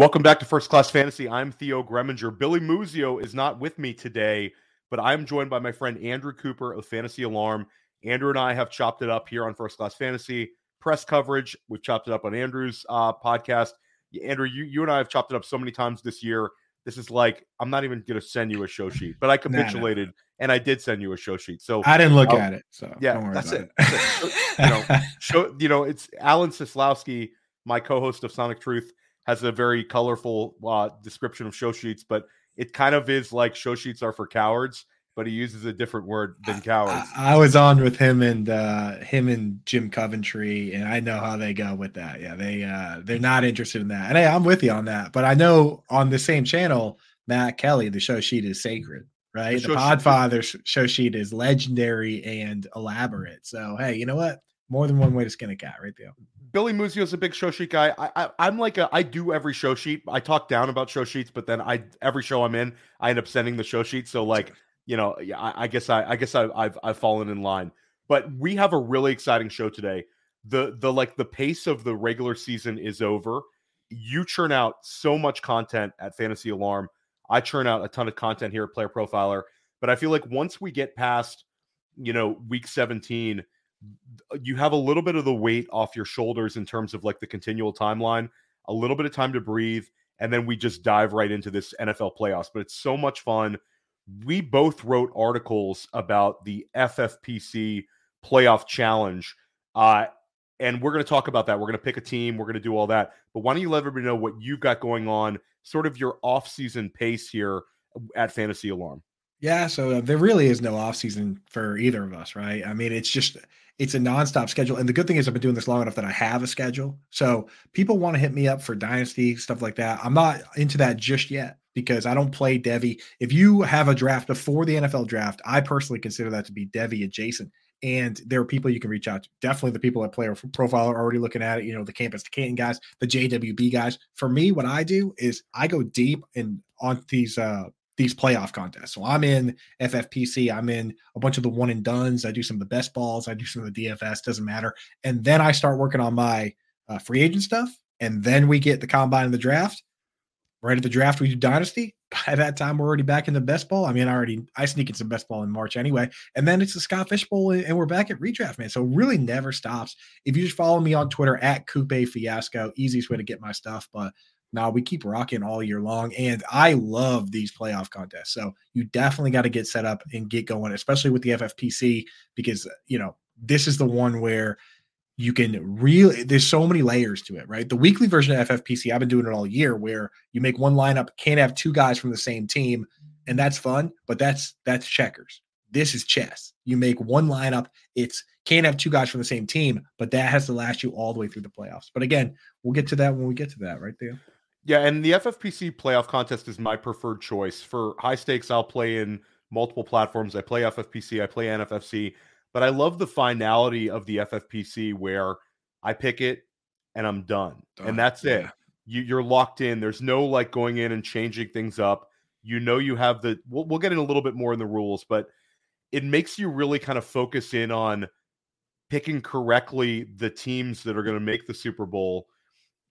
Welcome back to First Class Fantasy. I'm Theo Gremminger. Billy Muzio is not with me today, but I'm joined by my friend Andrew Cooper of Fantasy Alarm. Andrew and I have chopped it up here on First Class Fantasy press coverage. We've chopped it up on Andrew's uh, podcast. Andrew, you, you and I have chopped it up so many times this year. This is like I'm not even going to send you a show sheet, but I capitulated nah, and I did send you a show sheet. So I didn't look uh, at it. So yeah, that's it. it. you know, show, you know, it's Alan Seslowsky, my co-host of Sonic Truth has a very colorful uh, description of show sheets, but it kind of is like show sheets are for cowards, but he uses a different word than cowards. I, I was on with him and uh, him and Jim Coventry, and I know how they go with that. Yeah, they uh, they're not interested in that, and hey, I'm with you on that. But I know on the same channel, Matt Kelly, the show sheet is sacred right? The, the Podfather sheet. show sheet is legendary and elaborate. So hey, you know what? More than one way to skin a cat, right there. Billy Muzio is a big show sheet guy. I, I am like a I do every show sheet. I talk down about show sheets, but then I every show I'm in, I end up sending the show sheet. So like you know, I, I guess I I guess I, I've I've fallen in line. But we have a really exciting show today. The the like the pace of the regular season is over. You churn out so much content at Fantasy Alarm. I churn out a ton of content here at Player Profiler. But I feel like once we get past, you know, week 17 you have a little bit of the weight off your shoulders in terms of like the continual timeline, a little bit of time to breathe, and then we just dive right into this NFL playoffs. But it's so much fun. We both wrote articles about the FFPC playoff challenge. Uh, and we're going to talk about that. We're going to pick a team. We're going to do all that. But why don't you let everybody know what you've got going on, sort of your off-season pace here at Fantasy Alarm? Yeah, so uh, there really is no off season for either of us, right? I mean, it's just it's a nonstop schedule. And the good thing is I've been doing this long enough that I have a schedule. So people want to hit me up for dynasty stuff like that. I'm not into that just yet because I don't play devy. If you have a draft before the NFL draft, I personally consider that to be devy adjacent. And there are people you can reach out to. Definitely the people at Player Profile are already looking at it. You know, the Campus to Canton guys, the JWB guys. For me, what I do is I go deep and on these uh these playoff contests. So I'm in FFPC, I'm in a bunch of the one and duns. I do some of the best balls, I do some of the DFS, doesn't matter. And then I start working on my uh, free agent stuff. And then we get the combine and the draft. Right at the draft, we do dynasty. By that time, we're already back in the best ball. I mean, I already I sneak in some best ball in March anyway, and then it's the Scott Fish Bowl, and we're back at redraft, man. So it really never stops. If you just follow me on Twitter at Coupe Fiasco, easiest way to get my stuff. But now we keep rocking all year long. And I love these playoff contests. So you definitely got to get set up and get going, especially with the FFPC, because, you know, this is the one where you can really, there's so many layers to it, right? The weekly version of FFPC, I've been doing it all year where you make one lineup, can't have two guys from the same team. And that's fun, but that's, that's checkers. This is chess. You make one lineup. It's can't have two guys from the same team, but that has to last you all the way through the playoffs. But again, we'll get to that when we get to that right there. Yeah, and the FFPC playoff contest is my preferred choice. For high stakes, I'll play in multiple platforms. I play FFPC, I play NFFC, but I love the finality of the FFPC where I pick it and I'm done. done. And that's yeah. it. You, you're locked in. There's no like going in and changing things up. You know, you have the, we'll, we'll get in a little bit more in the rules, but it makes you really kind of focus in on picking correctly the teams that are going to make the Super Bowl,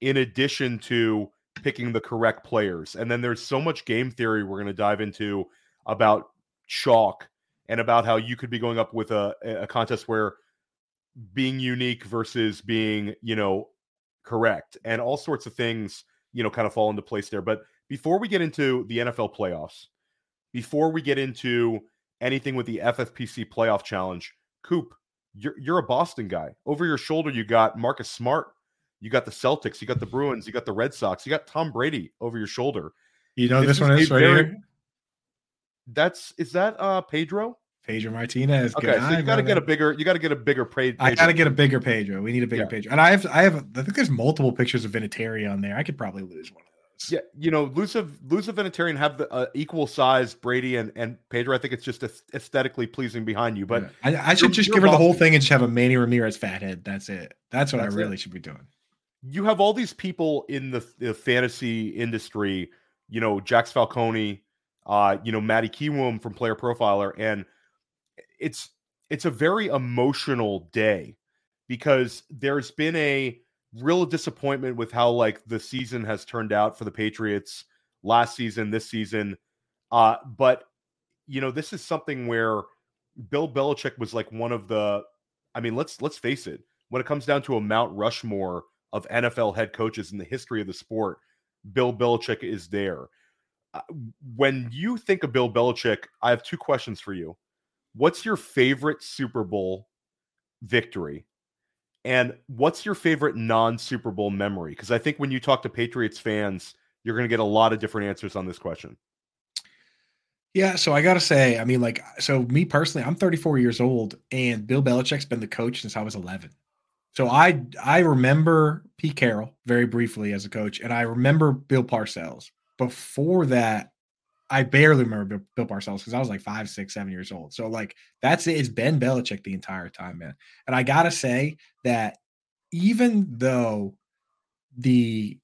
in addition to picking the correct players. And then there's so much game theory we're going to dive into about chalk and about how you could be going up with a, a contest where being unique versus being, you know, correct and all sorts of things, you know, kind of fall into place there. But before we get into the NFL playoffs, before we get into anything with the FFPC playoff challenge, Coop, you're, you're a Boston guy. Over your shoulder, you got Marcus Smart you got the Celtics, you got the Bruins, you got the Red Sox, you got Tom Brady over your shoulder. You know this, this one is right very, here. That's is that uh Pedro? Pedro Martinez. Okay, so you got to get a bigger. You got to get a bigger Pedro. I got to get a bigger Pedro. We need a bigger yeah. Pedro. And I have, I have, I think there's multiple pictures of Vinatieri on there. I could probably lose one of those. Yeah, you know, lose a lose a Vinatieri and have the uh, equal size Brady and and Pedro. I think it's just aesthetically pleasing behind you. But yeah. I, I, should just give her the whole thing and just have a Manny Ramirez fathead. That's it. That's what That's I really it. should be doing you have all these people in the, the fantasy industry, you know, Jax Falcone, uh, you know, Maddie Kiwoom from Player Profiler, and it's it's a very emotional day because there's been a real disappointment with how like the season has turned out for the Patriots last season, this season. Uh, but you know, this is something where Bill Belichick was like one of the. I mean, let's let's face it. When it comes down to a Mount Rushmore of NFL head coaches in the history of the sport, Bill Belichick is there. Uh, when you think of Bill Belichick, I have two questions for you. What's your favorite Super Bowl victory? And what's your favorite non Super Bowl memory? Because I think when you talk to Patriots fans, you're going to get a lot of different answers on this question. Yeah, so I gotta say, I mean, like, so me personally, I'm 34 years old, and Bill Belichick's been the coach since I was 11. So I I remember Pete Carroll very briefly as a coach, and I remember Bill Parcells. Before that, I barely remember Bill, Parcells because I was like five, six, seven years old. So like that's it. It's Ben Belichick the entire time, man. And I gotta say that even though the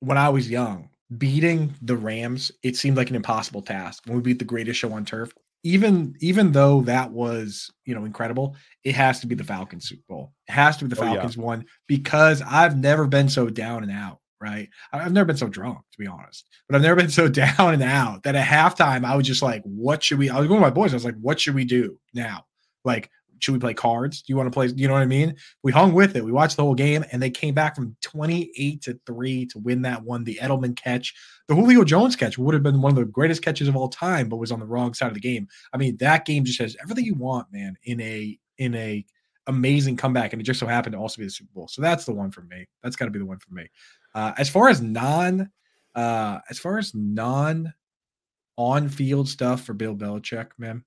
when I was young, beating the Rams, it seemed like an impossible task when we beat the greatest show on turf. Even even though that was you know incredible, it has to be the Falcons Super Bowl. It has to be the Falcons oh, yeah. one because I've never been so down and out. Right, I've never been so drunk to be honest, but I've never been so down and out that at halftime I was just like, "What should we?" I was going with my boys. I was like, "What should we do now?" Like should we play cards? Do you want to play? You know what I mean? We hung with it. We watched the whole game, and they came back from 28 to 3 to win that one. The Edelman catch, the Julio Jones catch would have been one of the greatest catches of all time, but was on the wrong side of the game. I mean, that game just has everything you want, man, in a in a amazing comeback. And it just so happened to also be the Super Bowl. So that's the one for me. That's gotta be the one for me. Uh, as far as non uh as far as non on field stuff for Bill Belichick, man.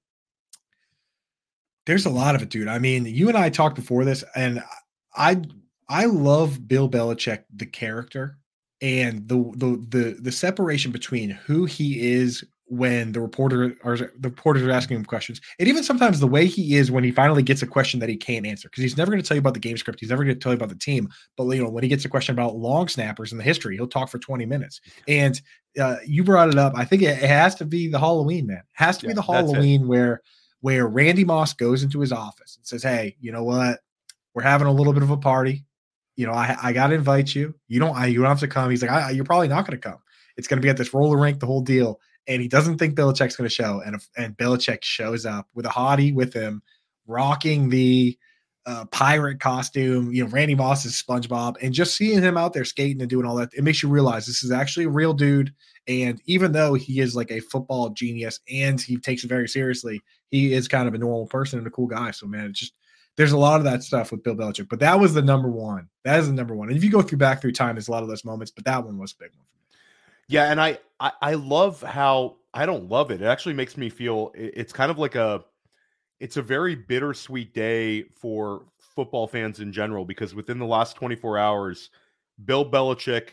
There's a lot of it, dude. I mean, you and I talked before this, and I I love Bill Belichick, the character, and the the the the separation between who he is when the reporter or the reporters are asking him questions, and even sometimes the way he is when he finally gets a question that he can't answer, because he's never going to tell you about the game script, he's never going to tell you about the team. But you know, when he gets a question about long snappers in the history, he'll talk for 20 minutes. And uh, you brought it up. I think it, it, has to be the Halloween man. It has to yeah, be the Halloween where where Randy Moss goes into his office and says, Hey, you know what? We're having a little bit of a party. You know, I, I got to invite you. You don't, I, you don't have to come. He's like, you're probably not going to come. It's going to be at this roller rink, the whole deal. And he doesn't think Belichick's going to show. And, and Belichick shows up with a hottie with him, rocking the uh, pirate costume, you know, Randy Moss is SpongeBob, and just seeing him out there skating and doing all that, it makes you realize this is actually a real dude. And even though he is like a football genius and he takes it very seriously, he is kind of a normal person and a cool guy. So man, it's just there's a lot of that stuff with Bill Belichick, but that was the number one. That is the number one. And if you go through back through time, there's a lot of those moments, but that one was a big one. Yeah, and I I, I love how I don't love it. It actually makes me feel it's kind of like a it's a very bittersweet day for football fans in general because within the last 24 hours, Bill Belichick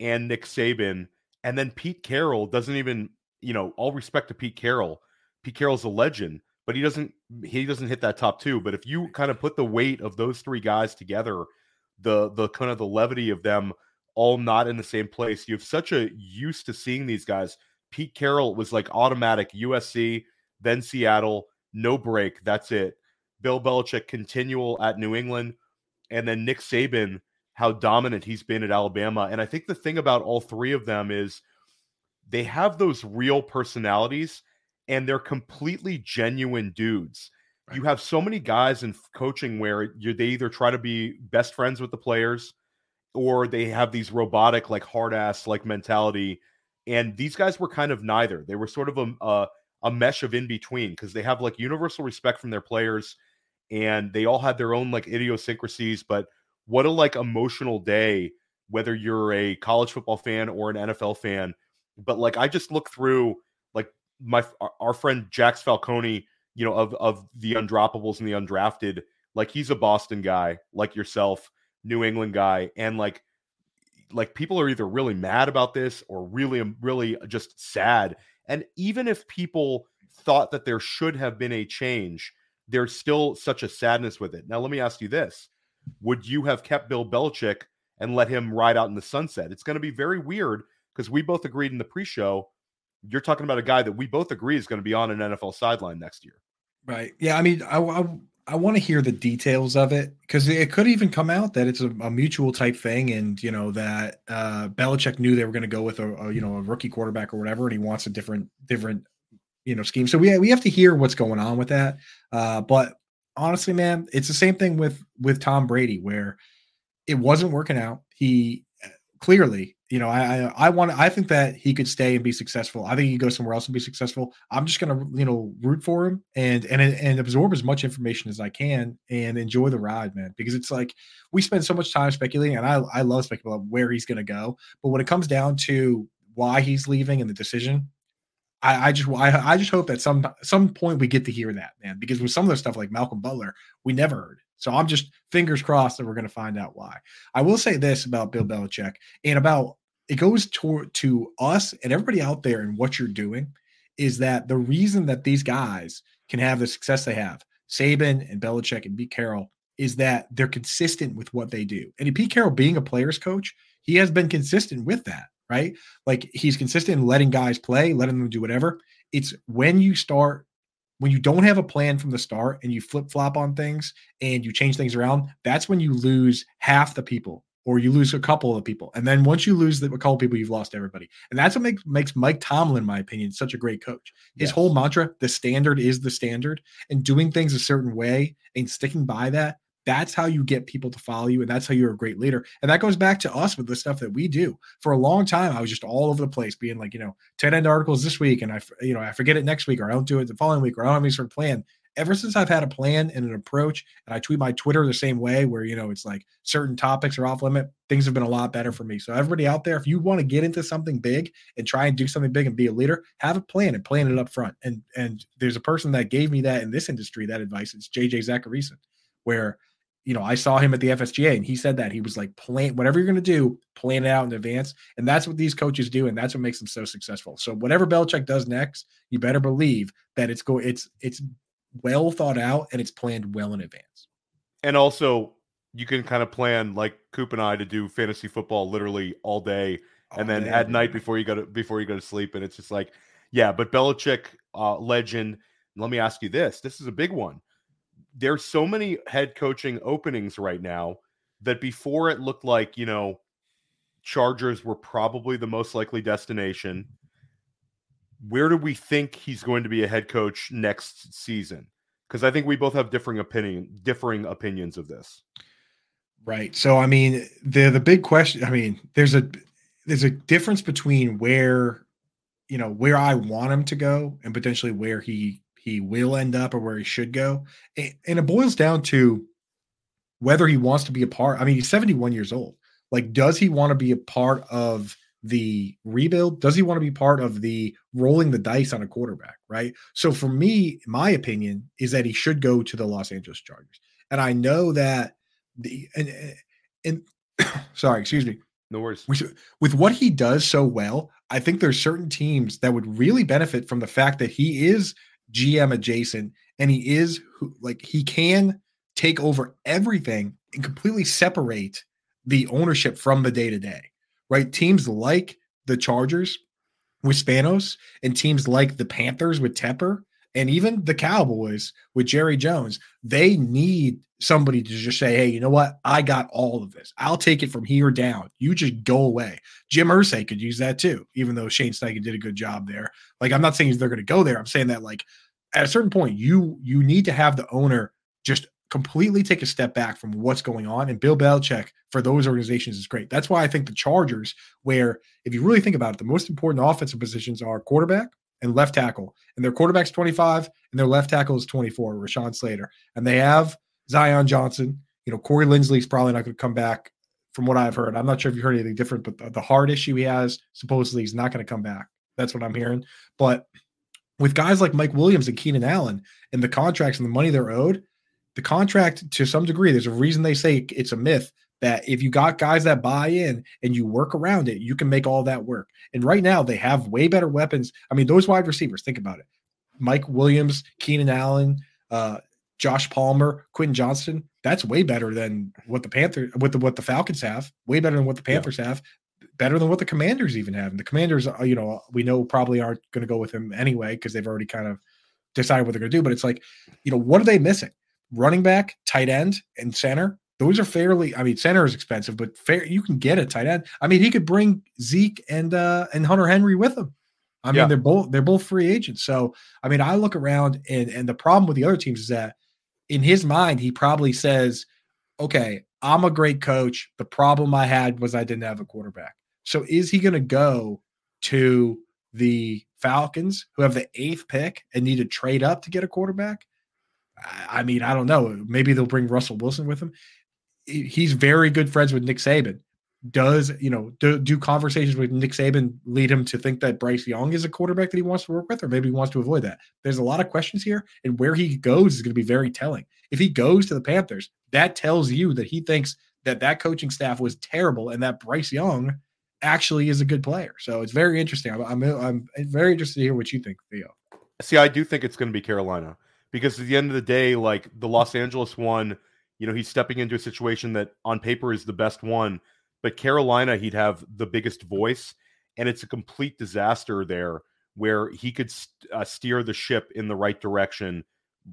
and Nick Saban, and then Pete Carroll doesn't even, you know, all respect to Pete Carroll, Pete Carroll's a legend, but he doesn't he doesn't hit that top two. But if you kind of put the weight of those three guys together, the the kind of the levity of them all not in the same place, you have such a used to seeing these guys. Pete Carroll was like automatic USC, then Seattle, no break. That's it. Bill Belichick continual at New England, and then Nick Saban, how dominant he's been at Alabama. And I think the thing about all three of them is they have those real personalities and they're completely genuine dudes. Right. You have so many guys in coaching where you they either try to be best friends with the players or they have these robotic, like hard ass like mentality. And these guys were kind of neither. They were sort of a a, a mesh of in between because they have like universal respect from their players, and they all had their own like idiosyncrasies. But what a like emotional day, whether you're a college football fan or an NFL fan. But like I just look through like my our friend Jax Falcone, you know, of of the undroppables and the undrafted, like he's a Boston guy, like yourself, New England guy, and like like people are either really mad about this or really really just sad. And even if people thought that there should have been a change, there's still such a sadness with it. Now, let me ask you this: Would you have kept Bill Belichick and let him ride out in the sunset? It's going to be very weird because we both agreed in the pre-show you're talking about a guy that we both agree is going to be on an NFL sideline next year. Right. Yeah. I mean, I, I, I want to hear the details of it because it could even come out that it's a, a, mutual type thing, and you know that uh, Belichick knew they were going to go with a, a, you know a rookie quarterback or whatever, and he wants a different different you know scheme. So we we have to hear what's going on with that. Uh, but honestly, man, it's the same thing with with Tom Brady where it wasn't working out. He clearly you know, I, I, I want I think that he could stay and be successful. I think he go somewhere else and be successful. I'm just gonna you know root for him and and and absorb as much information as I can and enjoy the ride, man. Because it's like we spend so much time speculating, and I I love speculating about where he's gonna go. But when it comes down to why he's leaving and the decision, I, I just I, I just hope that some some point we get to hear that, man. Because with some of the stuff like Malcolm Butler, we never heard. So I'm just fingers crossed that we're going to find out why. I will say this about Bill Belichick and about it goes to to us and everybody out there and what you're doing is that the reason that these guys can have the success they have, Saban and Belichick and Pete Carroll, is that they're consistent with what they do. And Pete Carroll being a player's coach, he has been consistent with that, right? Like he's consistent in letting guys play, letting them do whatever. It's when you start when you don't have a plan from the start and you flip flop on things and you change things around, that's when you lose half the people or you lose a couple of people. And then once you lose the, a couple people, you've lost everybody. And that's what makes makes Mike Tomlin, in my opinion, such a great coach. His yes. whole mantra, the standard is the standard, and doing things a certain way and sticking by that. That's how you get people to follow you, and that's how you're a great leader. And that goes back to us with the stuff that we do. For a long time, I was just all over the place, being like, you know, 10 end articles this week, and I, you know, I forget it next week, or I don't do it the following week, or I don't have any sort of plan ever since I've had a plan and an approach, and I tweet my Twitter the same way, where you know it's like certain topics are off limit, things have been a lot better for me. So everybody out there, if you want to get into something big and try and do something big and be a leader, have a plan and plan it up front. And and there's a person that gave me that in this industry that advice. It's JJ Zachariason, where you know I saw him at the FSGA and he said that he was like plan whatever you're going to do, plan it out in advance, and that's what these coaches do, and that's what makes them so successful. So whatever Belichick does next, you better believe that it's go it's it's well thought out and it's planned well in advance. And also, you can kind of plan like Coop and I to do fantasy football literally all day, and then at night before you go to before you go to sleep, and it's just like, yeah. But Belichick, uh, legend. Let me ask you this: This is a big one. There's so many head coaching openings right now that before it looked like you know, Chargers were probably the most likely destination where do we think he's going to be a head coach next season? Because I think we both have differing opinion, differing opinions of this. Right. So I mean, the the big question. I mean, there's a there's a difference between where you know where I want him to go and potentially where he he will end up or where he should go, and, it boils down to whether he wants to be a part. I mean, he's 71 years old. Like, does he want to be a part of the rebuild? Does he want to be part of the rolling the dice on a quarterback? Right. So for me, my opinion is that he should go to the Los Angeles Chargers. And I know that the and and sorry, excuse me. No worries. With what he does so well, I think there's certain teams that would really benefit from the fact that he is GM adjacent and he is like he can take over everything and completely separate the ownership from the day to day right? Teams like the Chargers with Spanos and teams like the Panthers with Tepper and even the Cowboys with Jerry Jones, they need somebody to just say, hey, you know what? I got all of this. I'll take it from here down. You just go away. Jim Irsay could use that too, even though Shane Steichen did a good job there. Like, I'm not saying they're going to go there. I'm saying that, like, at a certain point, you you need to have the owner just completely take a step back from what's going on. And Bill Belichick for those organizations is great. That's why I think the Chargers, where if you really think about it, the most important offensive positions are quarterback and left tackle. And their quarterback's 25 and their left tackle is 24, Rashawn Slater. And they have Zion Johnson. You know, Corey Linsley's probably not going to come back from what I've heard. I'm not sure if you heard anything different, but the, the heart issue he has, supposedly, he's not going to come back. That's what I'm hearing. But with guys like Mike Williams and Keenan Allen and the contracts and the money they're owed, the contract to some degree, there's a reason they say it's a myth that if you got guys that buy in and you work around it, you can make all that work. And right now they have way better weapons. I mean, those wide receivers, think about it. Mike Williams, Keenan Allen, uh, Josh Palmer, Quentin Johnston, that's way better than what the Panthers what the what the Falcons have, way better than what the Panthers yeah. have, better than what the Commanders even have. And the Commanders, uh, you know, we know probably aren't going to go with him anyway because they've already kind of decided what they're going to do. But it's like, you know, what are they missing? running back, tight end, and center. Those are fairly. I mean, center is expensive, but fair. You can get a tight end. I mean, he could bring Zeke and uh and Hunter Henry with him. I mean, they're both they're both free agents. So I mean, I look around and and the problem with the other teams is that in his mind, he probably says, "Okay, I'm a great coach. The problem I had was I didn't have a quarterback." So is he going to go to the Falcons, who have the eighth pick and need to trade up to get a quarterback? I mean, I don't know. Maybe they'll bring Russell Wilson with him. He's very good friends with Nick Saban. Does you know do, do conversations with Nick Saban lead him to think that Bryce Young is a quarterback that he wants to work with, or maybe he wants to avoid that? There's a lot of questions here, and where he goes is going to be very telling. If he goes to the Panthers, that tells you that he thinks that that coaching staff was terrible and that Bryce Young actually is a good player. So it's very interesting. I'm, I'm, I'm very interested to hear what you think, Theo. See, I do think it's going to be Carolina because at the end of the day, like the Los Angeles one, you know, he's stepping into a situation that on paper is the best one, but Carolina, he'd have the biggest voice, and it's a complete disaster there where he could uh, steer the ship in the right direction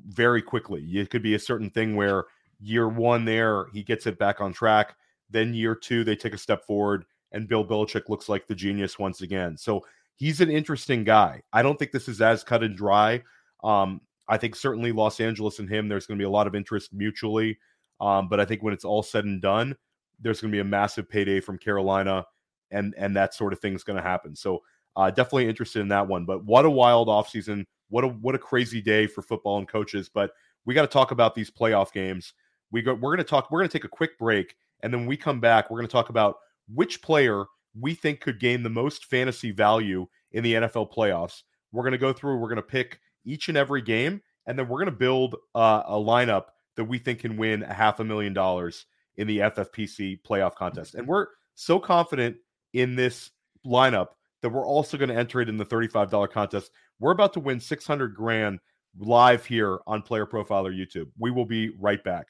very quickly. It could be a certain thing where year one there he gets it back on track, then year two they take a step forward and Bill Belichick looks like the genius once again. So he's an interesting guy. I don't think this is as cut and dry. Um, I think certainly Los Angeles and him, there's going to be a lot of interest mutually. Um, but I think when it's all said and done, there's going to be a massive payday from Carolina, and and that sort of thing is going to happen. So uh, definitely interested in that one. But what a wild offseason. What a what a crazy day for football and coaches. But we got to talk about these playoff games. We go. We're going to talk. We're going to take a quick break, and then we come back, we're going to talk about which player we think could gain the most fantasy value in the NFL playoffs. We're going to go through, we're going to pick each and every game, and then we're going to build uh, a lineup that we think can win a half a million dollars in the FFPC playoff contest. And we're so confident in this lineup that we're also going to enter it in the $35 contest. We're about to win 600 grand live here on Player Profiler YouTube. We will be right back.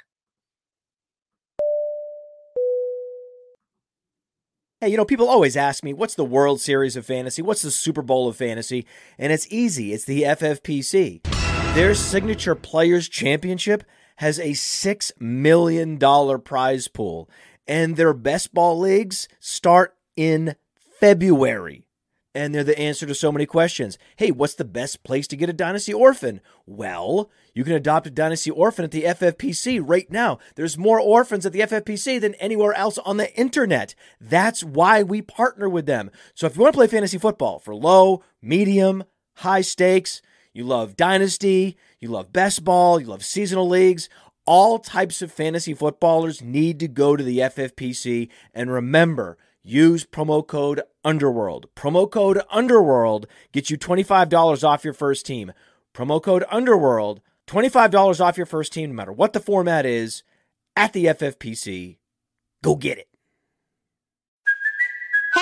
Hey, you know, people always ask me, what's the World Series of Fantasy? What's the Super Bowl of Fantasy? And it's easy it's the FFPC. Their signature Players Championship has a $6 million prize pool, and their best ball leagues start in February and they're the answer to so many questions. Hey, what's the best place to get a Dynasty Orphan? Well, you can adopt a Dynasty Orphan at the FFPC right now. There's more orphans at the FFPC than anywhere else on the internet. That's why we partner with them. So if you want to play fantasy football for low, medium, high stakes, you love Dynasty, you love best ball, you love seasonal leagues, all types of fantasy footballers need to go to the FFPC. And remember, use promo code Underworld. Promo code Underworld gets you $25 off your first team. Promo code Underworld, $25 off your first team, no matter what the format is, at the FFPC. Go get it.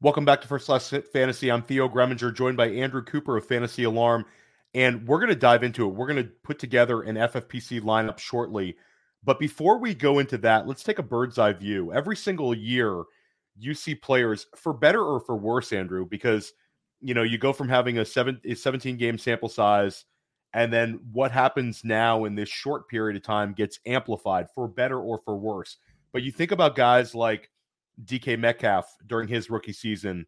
Welcome back to First Class Fantasy. I'm Theo Gremminger, joined by Andrew Cooper of Fantasy Alarm. And we're going to dive into it. We're going to put together an FFPC lineup shortly. But before we go into that, let's take a bird's eye view. Every single year, you see players, for better or for worse, Andrew, because you know you go from having a, seven, a 17 game sample size, and then what happens now in this short period of time gets amplified for better or for worse. But you think about guys like DK Metcalf during his rookie season,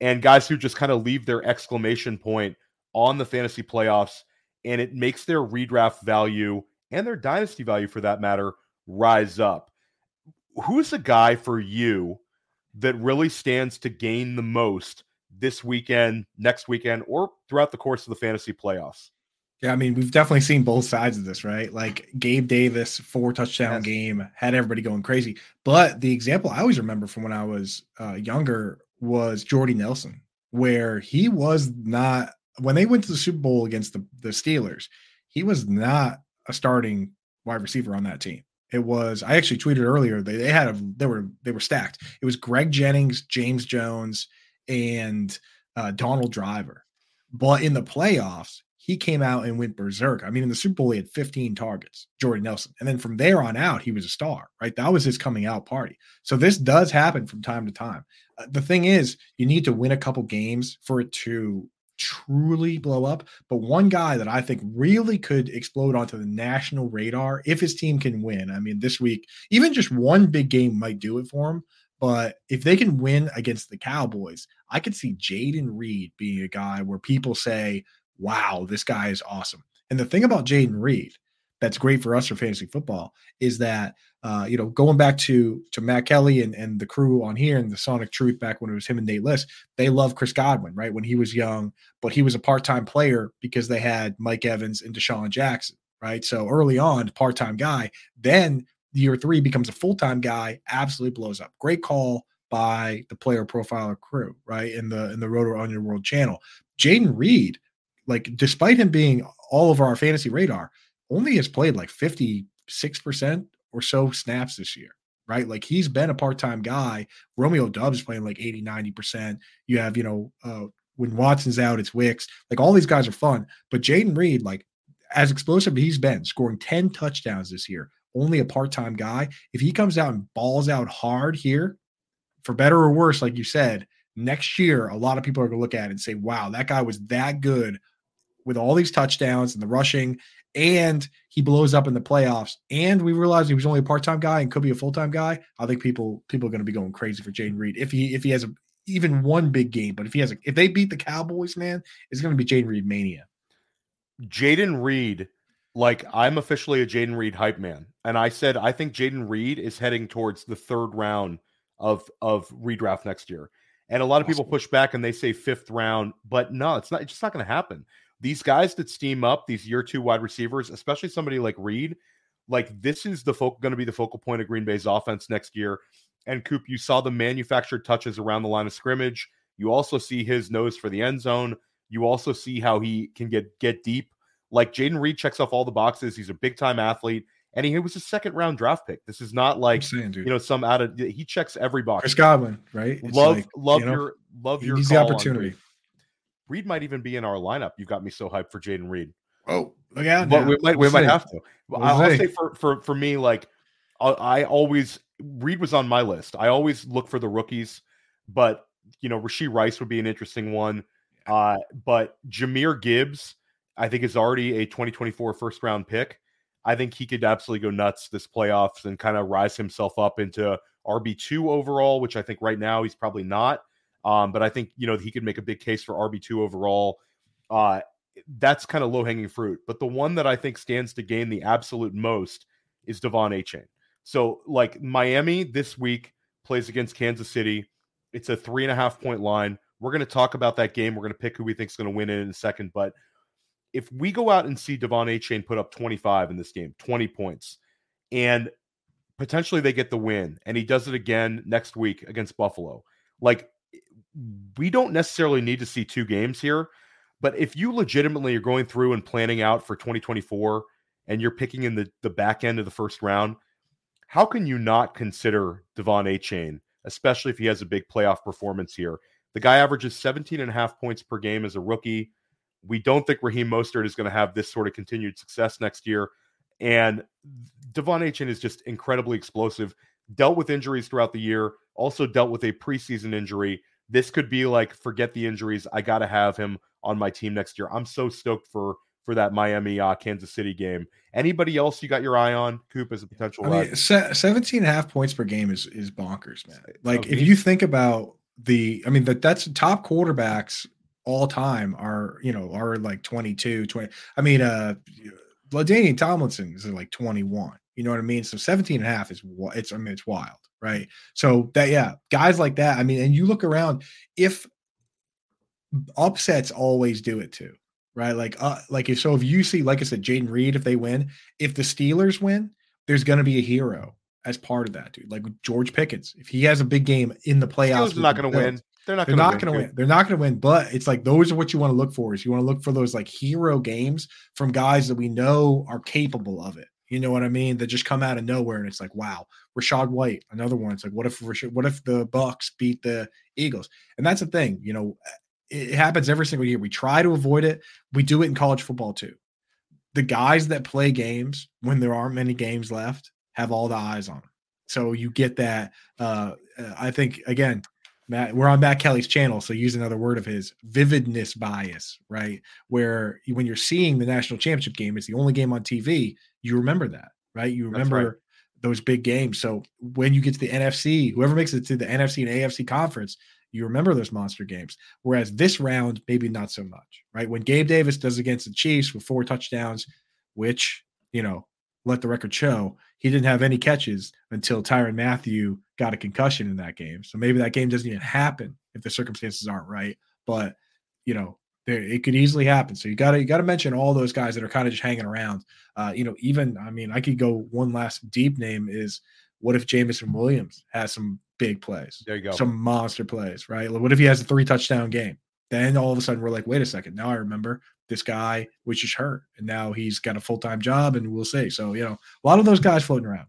and guys who just kind of leave their exclamation point on the fantasy playoffs, and it makes their redraft value and their dynasty value, for that matter, rise up. Who's the guy for you that really stands to gain the most this weekend, next weekend, or throughout the course of the fantasy playoffs? Yeah, I mean, we've definitely seen both sides of this, right? Like Gabe Davis, four touchdown yes. game, had everybody going crazy. But the example I always remember from when I was uh, younger was Jordy Nelson, where he was not when they went to the Super Bowl against the, the Steelers, he was not a starting wide receiver on that team. It was I actually tweeted earlier they, they had a they were they were stacked. It was Greg Jennings, James Jones, and uh, Donald Driver. But in the playoffs, he came out and went berserk. I mean, in the Super Bowl, he had 15 targets, Jordan Nelson. And then from there on out, he was a star, right? That was his coming out party. So this does happen from time to time. Uh, the thing is, you need to win a couple games for it to truly blow up. But one guy that I think really could explode onto the national radar if his team can win. I mean, this week, even just one big game might do it for him. But if they can win against the Cowboys, I could see Jayden Reed being a guy where people say, wow, this guy is awesome. And the thing about Jayden Reed that's great for us for fantasy football is that uh, you know, going back to to Matt Kelly and, and the crew on here and the Sonic Truth back when it was him and Nate List, they love Chris Godwin, right? When he was young, but he was a part-time player because they had Mike Evans and DeSean Jackson, right? So early on, part-time guy. Then year three becomes a full-time guy, absolutely blows up. Great call by the player profiler crew, right? In the in the Roto Underworld channel. Jayden Reed, like despite him being all over our fantasy radar, only has played like 56% or so snaps this year, right? Like he's been a part time guy. Romeo Doubs playing like 80, 90%. You have, you know, uh, when Watson's out, it's Wicks. Like all these guys are fun. But Jayden Reed, like as explosive as he's been, scoring 10 touchdowns this year, only a part time guy. If he comes out and balls out hard here, for better or worse, like you said, next year, a lot of people are going to look at it and say, wow, that guy was that good with all these touchdowns and the rushing and he blows up in the playoffs, and we realize he was only a part-time guy and could be a full-time guy, I think people people are going to be going crazy for Jayden Reed if he if he has a, even one big game. But if he has a, if they beat the Cowboys, man, it's going to be Jayden Reed mania. Jayden Reed, like I'm officially a Jayden Reed hype man, and I said I think Jayden Reed is heading towards the third round of of redraft next year. And a lot of people push back and they say fifth round, but no, it's not. It's just not going to happen these guys that steam up these year two wide receivers, especially somebody like Reed, like this is the focal going to be the focal point of Green Bay's offense next year. And Coop, you saw the manufactured touches around the line of scrimmage. You also see his nose for the end zone. You also see how he can get get deep. Like Jayden Reed checks off all the boxes. He's a big time athlete, and he was a second round draft pick. This is not like saying, you know some out of he checks every box. Chris Godwin, right? It's love like, love you know, your love your He's the opportunity. Reed might even be in our lineup. You've got me so hyped for Jayden Reed. Oh, look out! But we might we might have to. We'll I'll say for for for me, like I always Reed was on my list. I always look for the rookies, but you know Rashee Rice would be an interesting one. Uh, but Jahmyr Gibbs, I think, is already a 2024 first round pick. I think he could absolutely go nuts this playoffs and kind of rise himself up into RB2 overall, which I think right now he's probably not. Um, but I think you know he could make a big case for RB two overall. Uh, that's kind of low hanging fruit. But the one that I think stands to gain the absolute most is De'Von Achane. So like Miami this week plays against Kansas City. It's a three and a half point line. We're going to talk about that game. We're going to pick who we think is going to win it in a second. But if we go out and see De'Von Achane put up 25 in this game, 20 points, and potentially they get the win, and he does it again next week against Buffalo, like we don't necessarily need to see two games here, but if you legitimately are going through and planning out for 2024 and you're picking in the, the back end of the first round, how can you not consider De'Von Achane, especially if he has a big playoff performance here? The guy averages 17 and a half points per game as a rookie. We don't think Raheem Mostert is going to have this sort of continued success next year. And De'Von Achane is just incredibly explosive. Dealt with injuries throughout the year, also dealt with a preseason injury this could be like forget the injuries. I got to have him on my team next year. I'm so stoked for for that Miami uh, Kansas City game. Anybody else you got your eye on, Coop, as a potential? I mean, se- 17 and a half points per game is is bonkers, man. Like if you think about the, I mean, that that's top quarterbacks all time are, you know, are like 22, 20. I mean, uh, LaDainian Tomlinson is like 21. You know what I mean? So 17 and a half is it's, I mean, it's wild right? So that yeah, guys like that. I mean, and you look around, if upsets always do it too, right? Like uh, like if so, if you see, like I said, Jayden Reed, if they win, if the Steelers win, there's going to be a hero as part of that, dude. Like George Pickens, if he has a big game in the playoffs, Steelers not going to win. They're not They're going not going to win. They're not going to win, but it's like those are what you want to look for. Is you want to look for those like hero games from guys that we know are capable of it. You know what I mean? That just come out of nowhere, and it's like, wow, Rachaad White, another one. It's like, what if what if the Bucs beat the Eagles? And that's the thing, you know, it happens every single year. We try to avoid it. We do it in college football too. The guys that play games when there aren't many games left have all the eyes on them. So you get that. Uh, uh I think again, Matt, we're on Matt Kelly's channel, so use another word of his vividness bias, right? Where when you're seeing the national championship game, it's the only game on TV, you remember that, right? You remember right. those big games. So when you get to the NFC, whoever makes it to the NFC and AFC conference, you remember those monster games. Whereas this round, maybe not so much, right? When Gabe Davis does against the Chiefs with four touchdowns, which, you know, let the record show he didn't have any catches until Tyrann Mathieu got a concussion in that game. So maybe that game doesn't even happen if the circumstances aren't right. But you know, there, it could easily happen. So you got to you got to mention all those guys that are kind of just hanging around. Uh, you know, even I mean, I could go one last deep name is what if Jameson Williams has some big plays? There you go, some monster plays, right? What if he has a three touchdown game? Then all of a sudden we're like, wait a second, now I remember this guy which is hurt, and now he's got a full time job, and we'll see. So you know, a lot of those guys floating around.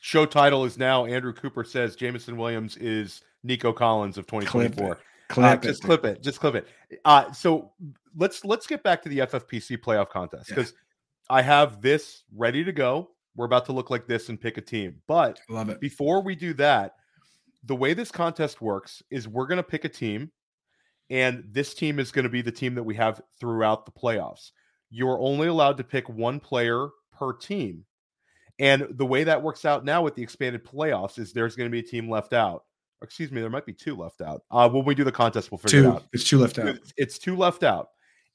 Show title is now Andrew Cooper says Jameson Williams is Nico Collins of 2024. Clip clip uh, just clip it. Just clip it. Uh, so let's let's get back to the FFPC playoff contest because yeah. I have this ready to go. We're about to look like this and pick a team. But love it. Before we do that, the way this contest works is we're going to pick a team and this team is going to be the team that we have throughout the playoffs. You're only allowed to pick one player per team. And the way that works out now with the expanded playoffs is there's going to be a team left out. excuse me, there might be two left out. Uh, when we do the contest, we'll figure two. it out. It's two left out. It's, it's two left out.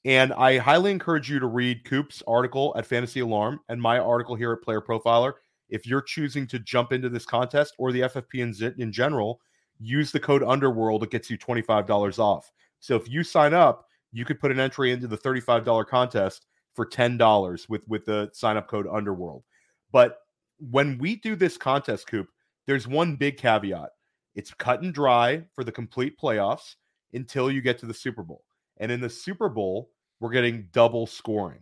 And I highly encourage you to read Coop's article at Fantasy Alarm and my article here at Player Profiler. If you're choosing to jump into this contest or the FFP in, in general, use the code Underworld. It gets you $25 off. So if you sign up, you could put an entry into the $35 contest for $10 with with the sign up code Underworld. But when we do this contest, Coop, there's one big caveat. It's cut and dry for the complete playoffs until you get to the Super Bowl. And in the Super Bowl, we're getting double scoring.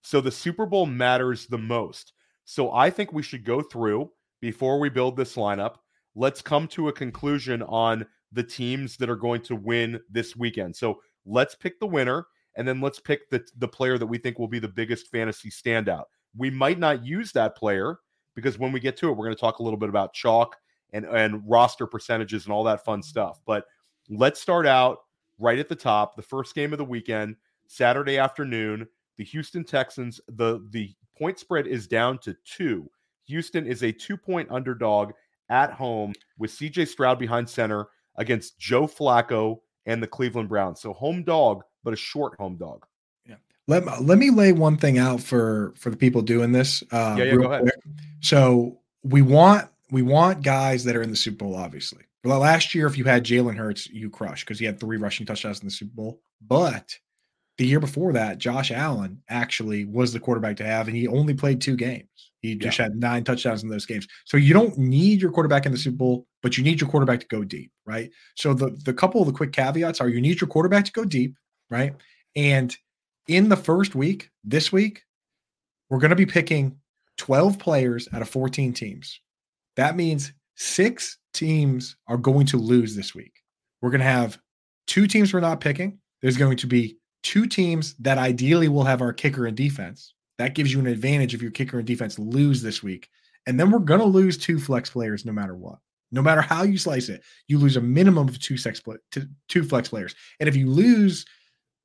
So the Super Bowl matters the most. So I think we should go through before we build this lineup. Let's come to a conclusion on the teams that are going to win this weekend. So let's pick the winner and then let's pick the, the player that we think will be the biggest fantasy standout. We might not use that player because when we get to it, we're going to talk a little bit about chalk and, and roster percentages and all that fun stuff. But let's start out right at the top. The first game of the weekend, Saturday afternoon, the Houston Texans, the, the point spread is down to two. Houston is a two point underdog at home with CJ Stroud behind center against Joe Flacco and the Cleveland Browns. So home dog, but a short home dog. Yeah. Let, let me lay one thing out for for the people doing this. Uh, yeah, yeah, go ahead. Quick. So we want we want guys that are in the Super Bowl, obviously. Well, last year, if you had Jalen Hurts, you crush because he had three rushing touchdowns in the Super Bowl. But the year before that, Josh Allen actually was the quarterback to have, and he only played two games. He just yeah. had nine touchdowns in those games. So you don't need your quarterback in the Super Bowl, but you need your quarterback to go deep, right? So the the couple of the quick caveats are you need your quarterback to go deep, right? And in the first week, this week, we're going to be picking 12 players out of 14 teams. That means six teams are going to lose this week. We're going to have two teams we're not picking. There's going to be two teams that ideally will have our kicker and defense. That gives you an advantage if your kicker and defense lose this week. And then we're going to lose two flex players no matter what. No matter how you slice it, you lose a minimum of two sex play, two flex players. And if you lose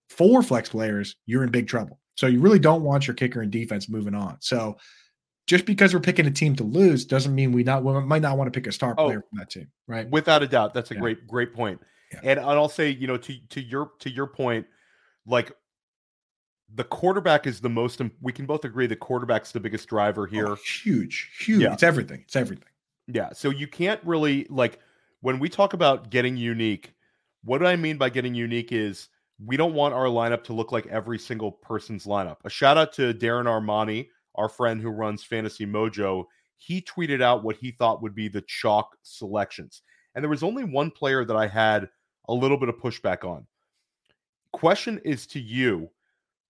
four flex players, you're in big trouble. So you really don't want your kicker and defense moving on. So just because we're picking a team to lose doesn't mean we not we might not want to pick a star oh, player from that team, right? Without a doubt, that's a yeah. great great point. Yeah. And, and I'll say, you know, to to your to your point, like the quarterback is the most we can both agree the quarterback's the biggest driver oh, here. oh, huge huge. Yeah. it's everything it's everything. Yeah so you can't really like when we talk about getting unique what i mean by getting unique is we don't want our lineup to look like every single person's lineup. A shout out to darren armani our friend who runs fantasy mojo. He tweeted out what he thought would be the chalk selections. And there was only one player that i had a little bit of pushback on. Question is to you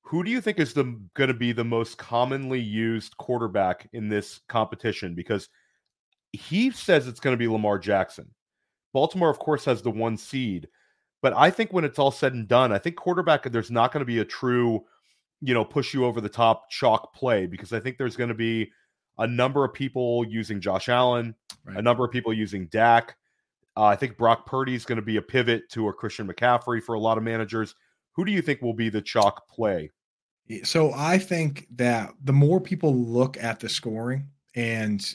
who do you think is the going to be the most commonly used quarterback in this competition? Because he says it's going to be Lamar Jackson. Baltimore, of course, has the one seed, but I think when it's all said and done, I think quarterback there's not going to be a true, you know, push you over the top chalk play because I think there's going to be a number of people using Josh Allen, right. a number of people using Dak. Uh, I think Brock Purdy is going to be a pivot to a Christian McCaffrey for a lot of managers. Who do you think will be the chalk play? So I think that the more people look at the scoring and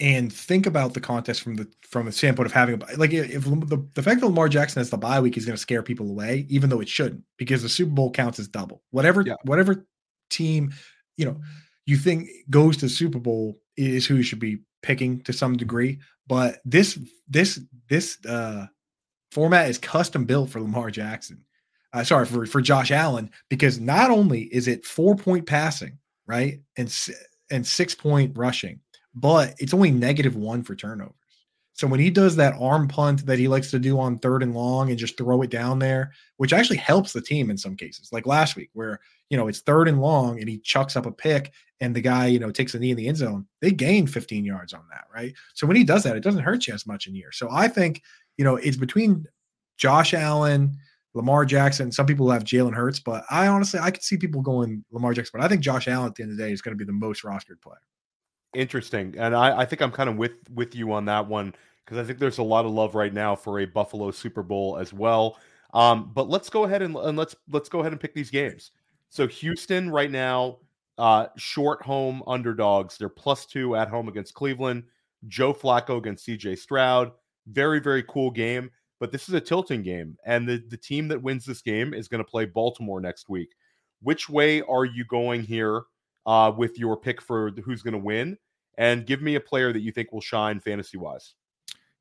and think about the contest from the from the standpoint of having a like if the, the fact that Lamar Jackson has the bye week is going to scare people away, even though it shouldn't, because the Super Bowl counts as double. Whatever yeah. whatever team you know you think goes to the Super Bowl is who you should be picking to some degree. But this this this uh format is custom built for Lamar Jackson uh, sorry for for Josh Allen because not only is it four point passing right and and six point rushing, but it's only negative one for turnovers. So when he does that arm punt that he likes to do on third and long and just throw it down there, which actually helps the team in some cases, like last week where you know it's third and long and he chucks up a pick and the guy you know takes a knee in the end zone, they gain 15 yards on that, right? So when he does that, it doesn't hurt you as much in year. So I think you know it's between Josh Allen Lamar Jackson. Some people have Jalen Hurts, but I honestly I could see people going Lamar Jackson. But I think Josh Allen at the end of the day is going to be the most rostered player. Interesting, and I, I think I'm kind of with with you on that one because I think there's a lot of love right now for a Buffalo Super Bowl as well. Um, but let's go ahead and, and let's let's go ahead and pick these games. So Houston right now, uh, short home underdogs. They're plus two at home against Cleveland. Joe Flacco against CJ Stroud. Very very cool game but this is a tilting game, and the, the team that wins this game is going to play Baltimore next week. Which way are you going here uh, with your pick for who's going to win? And give me a player that you think will shine fantasy wise.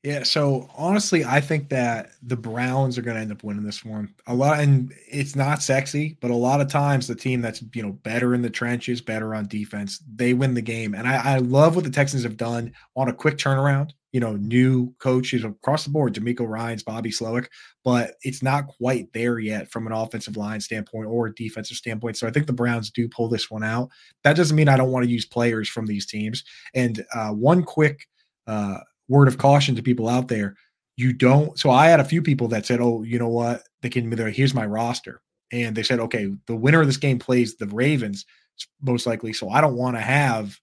Yeah, so honestly, I think that the Browns are going to end up winning this one. A lot, and it's not sexy, but a lot of times the team that's you know better in the trenches, better on defense, they win the game. And I, I love what the Texans have done on a quick turnaround you know, new coaches across the board, DeMeco Ryans, Bobby Slowik, but it's not quite there yet from an offensive line standpoint or a defensive standpoint. So I think the Browns do pull this one out. That doesn't mean I don't want to use players from these teams. And uh, one quick uh, word of caution to people out there: you don't. So I had a few people that said, "Oh, you know what? They can. Be there here's my roster," and they said, "Okay, the winner of this game plays the Ravens most likely." So I don't want to have.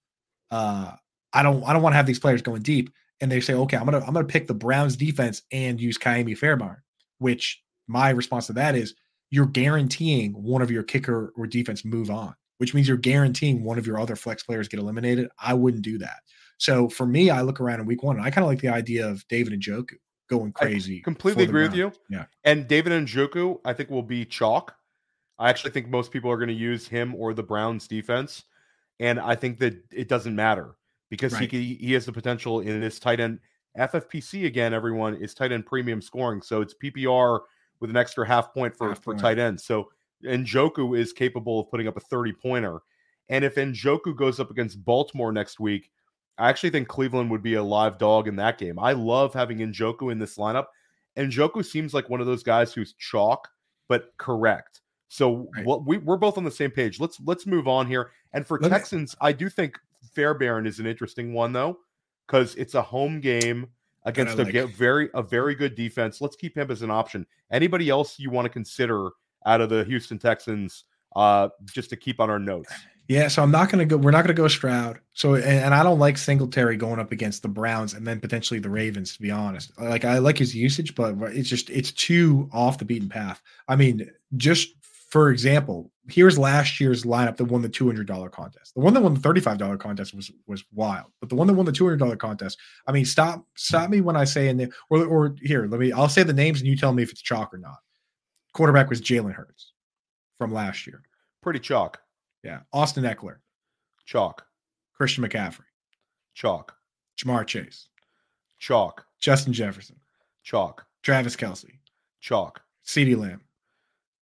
Uh, I don't. I don't want to have these players going deep and they say, okay, I'm gonna I'm gonna pick the Browns defense and use Ka'imi Fairbairn, which my response to that is you're guaranteeing one of your kicker or defense move on, which means you're guaranteeing one of your other flex players get eliminated. I wouldn't do that. So for me, I look around in week one and I kind of like the idea of David Njoku going crazy. I completely agree with you. Yeah. And David Njoku, I think will be chalk. I actually think most people are going to use him or the Browns defense. And I think that it doesn't matter because right. he he has the potential in this tight end FFPC again. Everyone is tight end premium scoring, so it's PPR with an extra half point for half for point. tight end. So Njoku is capable of putting up a thirty pointer, and if Njoku goes up against Baltimore next week, I actually think Cleveland would be a live dog in that game. I love having Njoku in this lineup. Njoku seems like one of those guys who's chalk but correct. So right. what we, we're both on the same page. Let's let's move on here. And for Let Texans, me... I do think Fairbairn is an interesting one though, because it's a home game against a like. very a very good defense. Let's keep him as an option. Anybody else you want to consider out of the Houston Texans, uh, just to keep on our notes? Yeah, so I'm not going to go. We're not going to go Stroud. So, and, and, I don't like Singletary going up against the Browns and then potentially the Ravens. To be honest, like I like his usage, but it's just it's too off the beaten path. I mean, just for example, here's last year's lineup that won the $200 contest. The one that won the $35 contest was was wild, but the one that won the $200 contest, I mean, stop stop me when I say in the or or here, let me I'll say the names and you tell me if it's chalk or not. Quarterback was Jalen Hurts from last year. Pretty chalk. Yeah. Austin Ekeler. Chalk. Christian McCaffrey. Chalk. Ja'Marr Chase. Chalk. Justin Jefferson. Chalk. Travis Kelce. Chalk. CeeDee Lamb.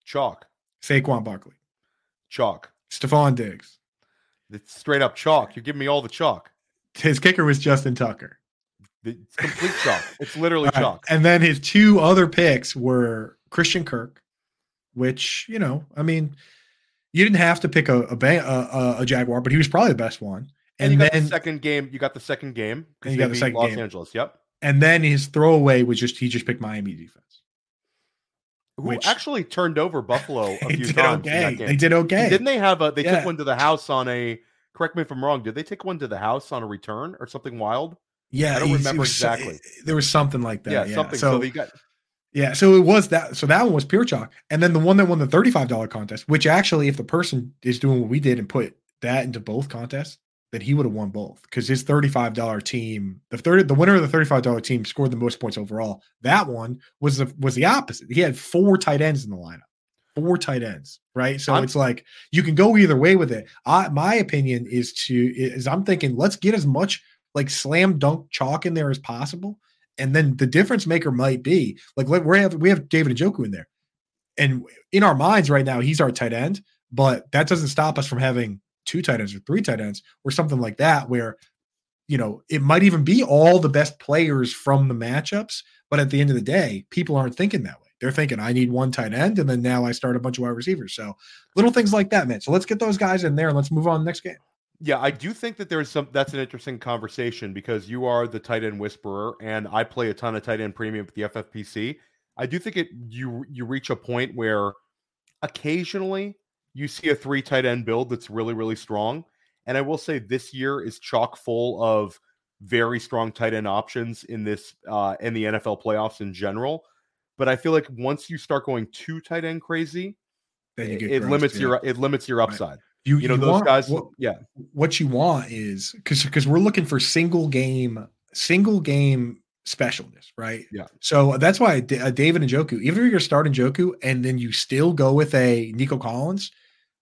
Chalk. Saquon Barkley. Chalk. Stefon Diggs. It's straight up chalk. You're giving me all the chalk. His kicker was Justin Tucker. It's complete chalk. It's literally All right. chalk. And then his two other picks were Christian Kirk, which you know, I mean, you didn't have to pick a a, a, a- Jaguar, but he was probably the best one. And, And, you got then the second game. You got the second game And you got the second Los game. Angeles. Yep. and then his throwaway was just he just picked Miami defense. Who Which- actually turned over Buffalo a few times okay. They did okay. Didn't they have a? They Yeah. took one to the house on a. Correct me if I'm wrong. Did they take one to the house on a return or something wild? yeah, I don't remember was so- eh, exactly. there was something like that. yeah, Yeah, something. So, So, they got. yeah, so it was that. So that one was pure chalk, and then the one that won the thirty-five dollar contest, which actually, if the person is doing what we did and put that into both contests, that he would have won both because his thirty-five dollar team, the third, the winner of the thirty-five dollar team scored the most points overall. That one was the was the opposite. He had four tight ends in the lineup, four tight ends, right? So I'm- it's like you can go either way with it. I my opinion is to is I'm thinking let's get as much like slam dunk chalk in there as possible. And then the difference maker might be like we have we have David Njoku in there. And in our minds right now, he's our tight end, but that doesn't stop us from having two tight ends or three tight ends or something like that, where you know it might even be all the best players from the matchups. But at the end of the day, people aren't thinking that way. They're thinking, I need one tight end, and then now I start a bunch of wide receivers. So little things like that, man. So let's get those guys in there and let's move on the next game. Yeah, I do think that there's some. That's an interesting conversation because you are the tight end whisperer, and I play a ton of tight end premium with the FFPC. I do think it. You you reach a point where occasionally you see a three tight end build that's really really strong, and I will say this year is chock full of very strong tight end options in this uh, in the NFL playoffs in general. But I feel like once you start going too tight end crazy, Then you it, get it limits your it limits your Right. upside. You, You know you those want- guys. what- yeah, what you want is because because we're looking for single game single game specialness, right? Yeah. So that's why D- uh, David Njoku, even if you're starting Njoku and then you still go with a Nico Collins,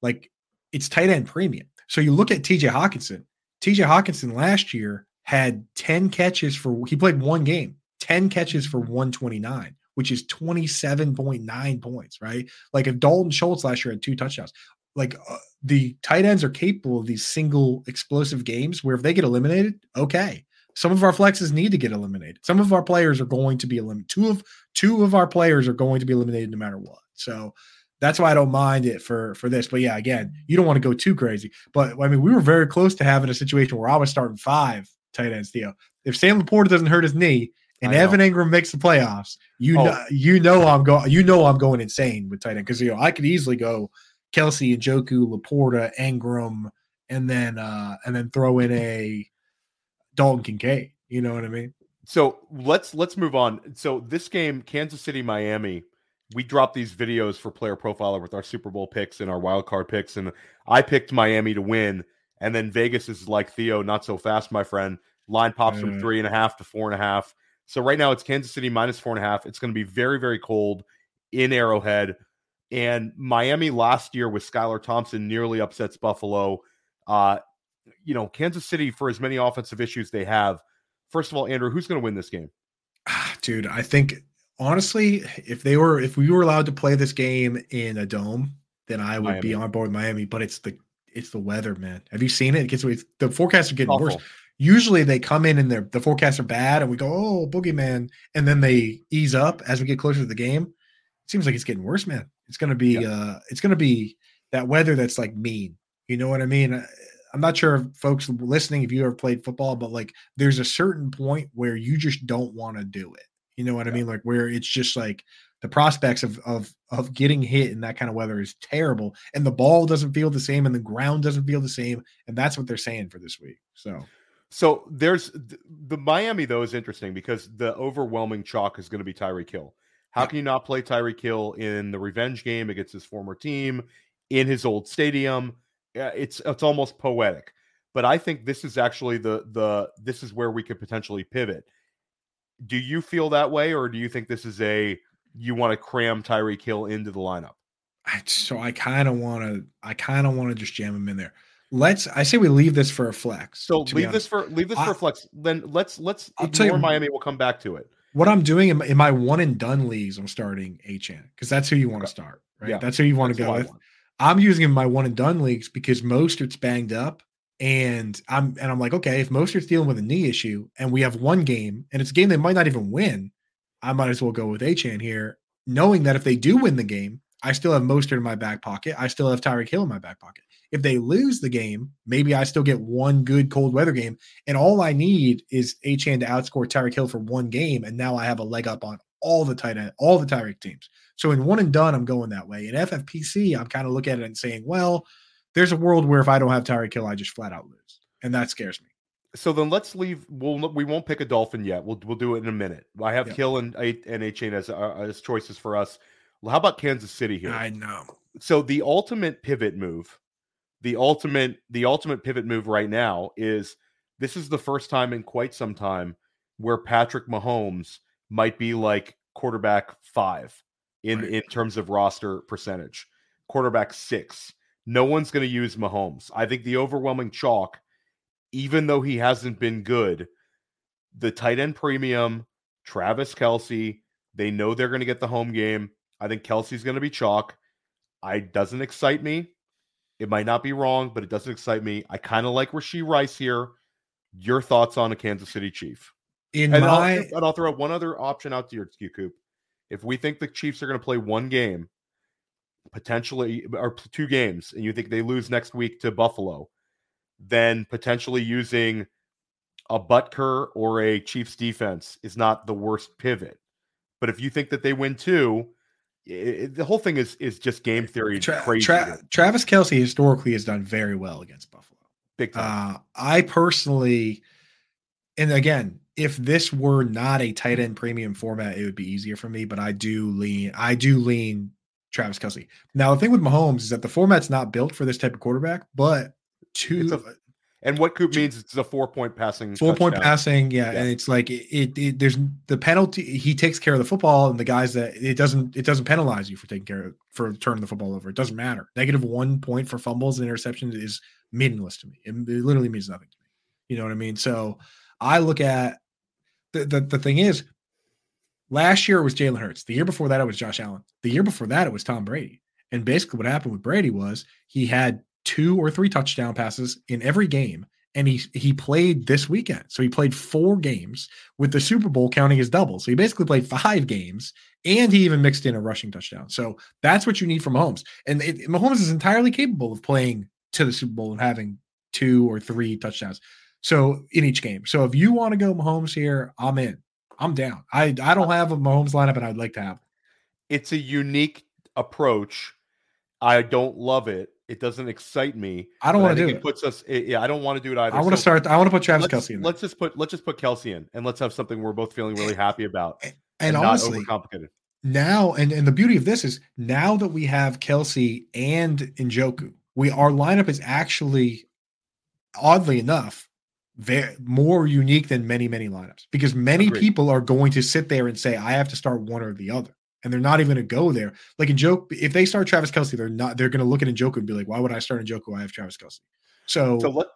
like it's tight end premium. So you look at TJ Hockenson. TJ Hockenson last year had 10 catches for he played one game, 10 catches for 129, which is 27.9 points, right? Like if Dalton Schultz last year had two touchdowns, like uh, the tight ends are capable of these single explosive games where if they get eliminated, okay. Some of our flexes need to get eliminated. Some of our players are going to be eliminated. Two of two of our players are going to be eliminated no matter what. So that's why I don't mind it for for this. But yeah, again, you don't want to go too crazy. But I mean, we were very close to having a situation where I was starting five tight ends. Theo, if Sam LaPorta doesn't hurt his knee and Evan Engram makes the playoffs, you Oh. know, you know I'm going. You know I'm going insane with tight end because you know I could easily go Kelce and Njoku, Laporta, Ingram, and then uh and then throw in a Dalton Kincaid. You know what I mean? So let's let's move on. So this game, Kansas City, Miami, we dropped these videos for Player Profiler with our Super Bowl picks and our wild card picks, and I picked Miami to win. And then Vegas is like Theo, not so fast, my friend. Line pops from Mm. three and a half to four and a half. So right now it's Kansas City minus four and a half. It's going to be very very cold in Arrowhead. And Miami last year with Skylar Thompson nearly upsets Buffalo. Uh, you know, Kansas City for as many offensive issues they have. First of all, Andrew, who's going to win this game? Ah, Dude, I think honestly, if they were if we were allowed to play this game in a dome, then I would be on board with Miami. But it's the it's the weather, man. Have you seen it? It gets the forecasts are getting worse. Usually they come in and they're the forecasts are bad, and we go, oh, boogeyman, and then they ease up as we get closer to the game. It seems like it's getting worse, man. It's gonna be uh it's gonna be that weather that's like mean. You know what I mean? I- I'm not sure if folks listening, if you ever played football, but like there's a certain point where you just don't want to do it. You know what I mean? Like where it's just like the prospects of of of getting hit in that kind of weather is terrible, and the ball doesn't feel the same, and the ground doesn't feel the same, and that's what they're saying for this week. So So there's th- the Miami though is interesting because the overwhelming chalk is going to be Tyreek Hill. How Yeah. can you not play Tyreek Hill in the revenge game against his former team in his old stadium? It's it's almost poetic. But I think this is actually the the this is where we could potentially pivot. Do you feel that way, or do you think this is a you want to cram Tyreek Hill into the lineup? I so I kind of want to I kind of want to just jam him in there. Let's I say we leave this for a flex. So leave this for leave this I- for flex. Then let's let's I'll ignore you- Miami. We'll come back to it. what I'm doing in my, in my one and done leagues. I'm starting Achane because that's who you want to start, right? Yeah, That's who you want to go with. I'm using my one and done leagues because Mostert's banged up And I'm and I'm like, okay, if Mostert's dealing with a knee issue and we have one game and it's a game they might not even win, I might as well go with Achane here, knowing that if they do win the game, I still have Mostert in my back pocket. I still have Tyreek Hill in my back pocket. If they lose the game, maybe I still get one good cold weather game. And all I need is Achane to outscore Tyreek Hill for one game. And now I have a leg up on all the tight end, all the Tyreek teams. So in one and done, I'm going that way. In FFPC, I'm kind of looking at it and saying, well, there's a world where if I don't have Tyreek Hill, I just flat out lose. And that scares me. So then let's leave. We'll we won't pick a dolphin yet. We'll we'll do it in a minute. I have Yep. Hill and and Achane as uh, as choices for us. Well, how about Kansas City here? I know. so the ultimate pivot move the ultimate the ultimate pivot move right now is this is the first time in quite some time where Patrick Mahomes might be like quarterback 5 in Right. in terms of roster percentage quarterback 6 no one's going to use Mahomes i think the overwhelming chalk even though he hasn't been good the tight end premium Travis Kelce they know they're going to get the home game I think Kelce's going to be chalk I doesn't excite me. It might not be wrong, but it doesn't excite me. I kind of like Rashee Rice here. Your thoughts on a Kansas City Chief? In And, my I'll, and I'll throw out one other option out to your you, Coop. If we think the Chiefs are going to play one game, potentially or two games, and you think they lose next week to Buffalo, then potentially using a Butker or a Chiefs defense is not the worst pivot. But if you think that they win two, i i- the whole thing is is just game theory Tra- crazy. Tra- Travis Kelce historically has done very well against Buffalo. big time. Uh, I personally, and again, if this were not a tight end premium format, it would be easier for me. But I do lean, I do lean Travis Kelce. Now the thing with Mahomes is that the format's not built for this type of quarterback, but two a and what Coop means is it's a four point passing four point passing, yeah, Yeah. and it's like it, it, it. There's the penalty. He takes care of the football, and the guys that it doesn't. It doesn't penalize you for taking care of for turning the football over. It doesn't matter. Negative one point for fumbles and interceptions is meaningless to me. It, it literally means nothing to me. You know what I mean? So I look at the the, the thing is, last year it was Jalen Hurts. The year before that it was Josh Allen. The year before that it was Tom Brady. And basically what happened with Brady was he had two or three touchdown passes in every game and he he played this weekend. So he played four games with the Super Bowl counting as double. So he basically played five games and he even mixed in a rushing touchdown. So that's what you need from Mahomes. And it, Mahomes is entirely capable of playing to the Super Bowl and having two or three touchdowns. So in each game. So if you want to go Mahomes here, I'm in. I'm down. I I don't have a Mahomes lineup and I'd like to have. It's a unique approach. I don't love it. It doesn't excite me. I don't want to do it. it. puts us. eh, Yeah, I don't want to do it either. I want to So start. I want to put Travis Kelce in. There. let's just put let's just put Kelce in, and let's have something we're both feeling really happy about, And not honestly, overcomplicated. now and, and the beauty of this is now that we have Kelce and Njoku, we our lineup is actually oddly enough very more unique than many many lineups because many Agreed. people are going to sit there and say I have to start one or the other and they're not even going to go there like Njoku if they start Travis Kelce they're not they're going to look at Njoku and be like why would I start Njoku I have Travis Kelce so, So let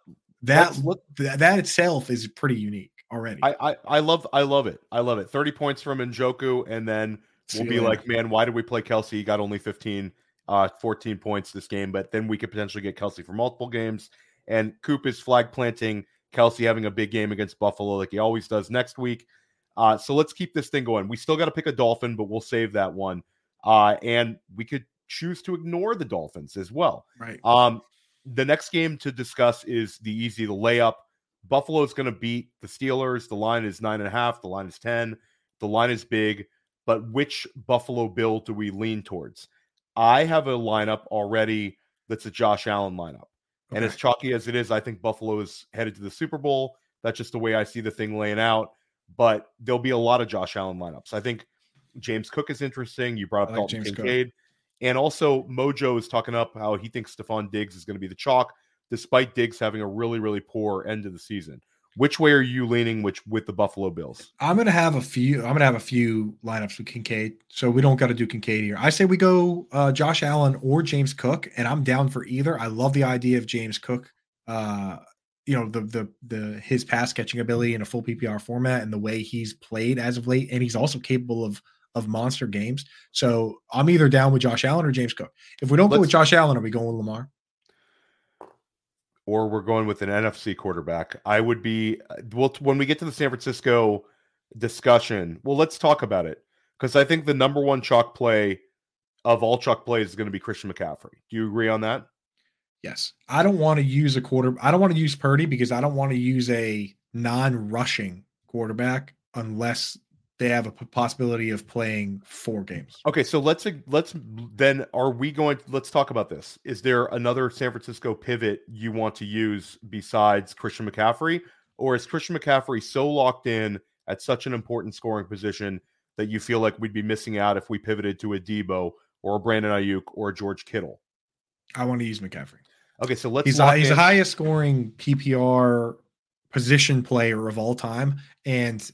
that look- that that itself is pretty unique already I, I I love I love it. I love it. Thirty points from Njoku, and then we'll be like, man, why did we play Kelce? He got only 15, uh, 14 points this game, but then we could potentially get Kelce for multiple games. And Coop is flag planting Kelce having a big game against Buffalo like he always does next week. Uh, so let's keep this thing going. We still got to pick a Dolphin, but we'll save that one. Uh, and we could choose to ignore the Dolphins as well. right Um, the next game to discuss is the easy, the layup. Buffalo is going to beat the Steelers. The line is nine and a half. The line is 10. The line is big. But which Buffalo Bill do we lean towards? I have a lineup already that's a Josh Allen lineup. And as chalky as it is, I think Buffalo is headed to the Super Bowl. That's just the way I see the thing laying out. But there'll be a lot of Josh Allen lineups. I think James Cook is interesting. You brought up like Dalton. Kincaid. And also, Mojo is talking up how he thinks Stefon Diggs is going to be the chalk, despite Diggs having a really, really poor end of the season. Which way are you leaning? Which with the Buffalo Bills? I'm gonna have a few. I'm gonna have a few lineups with Kincaid, so we don't got to do Kincaid here. I say we go uh, Josh Allen or James Cook, and I'm down for either. I love the idea of James Cook. Uh, you know the the the his pass catching ability in a full PPR format and the way he's played as of late, and he's also capable of of monster games. So I'm either down with Josh Allen or James Cook. If we don't go with Josh Allen, are we going with Lamar? Or we're going with an NFC quarterback. I would be uh, well when we get to the San Francisco discussion. Well, let's talk about it because I think the number one chalk play of all chalk plays is going to be Christian McCaffrey. Do you agree on that? Yes. I don't want to use a quarter. I don't want to use Purdy because I don't want to use a non-rushing quarterback unless they have a possibility of playing four games. Okay, so let's let's then are we going let's talk about this. Is there another San Francisco pivot you want to use besides Christian McCaffrey or is Christian McCaffrey so locked in at such an important scoring position that you feel like we'd be missing out if we pivoted to a Debo or a Brandon Aiyuk or a George Kittle? I want to use McCaffrey. Okay, so let's he's, a, he's the highest scoring PPR position player of all time and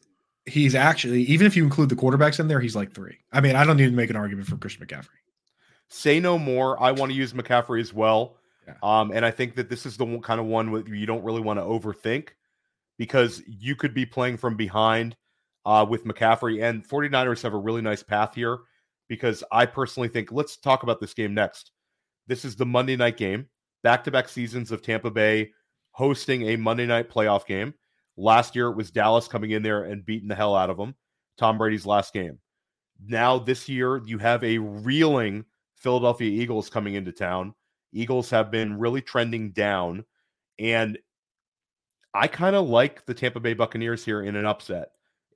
he's actually even if you include the quarterbacks in there, he's like three. I mean, I don't even need to make an argument for Christian McCaffrey. Say no more. I want to use McCaffrey as well. Yeah. Um, and I think that this is the one, kind of one where you don't really want to overthink because you could be playing from behind uh, with McCaffrey. And 49ers have a really nice path here because I personally think let's talk about this game next. This is the Monday night game, back to back seasons of Tampa Bay hosting a Monday night playoff game. Last year, it was Dallas coming in there and beating the hell out of them. Tom Brady's last game. Now, this year, you have a reeling Philadelphia Eagles coming into town. Eagles have been really trending down. And I kind of like the Tampa Bay Buccaneers here in an upset.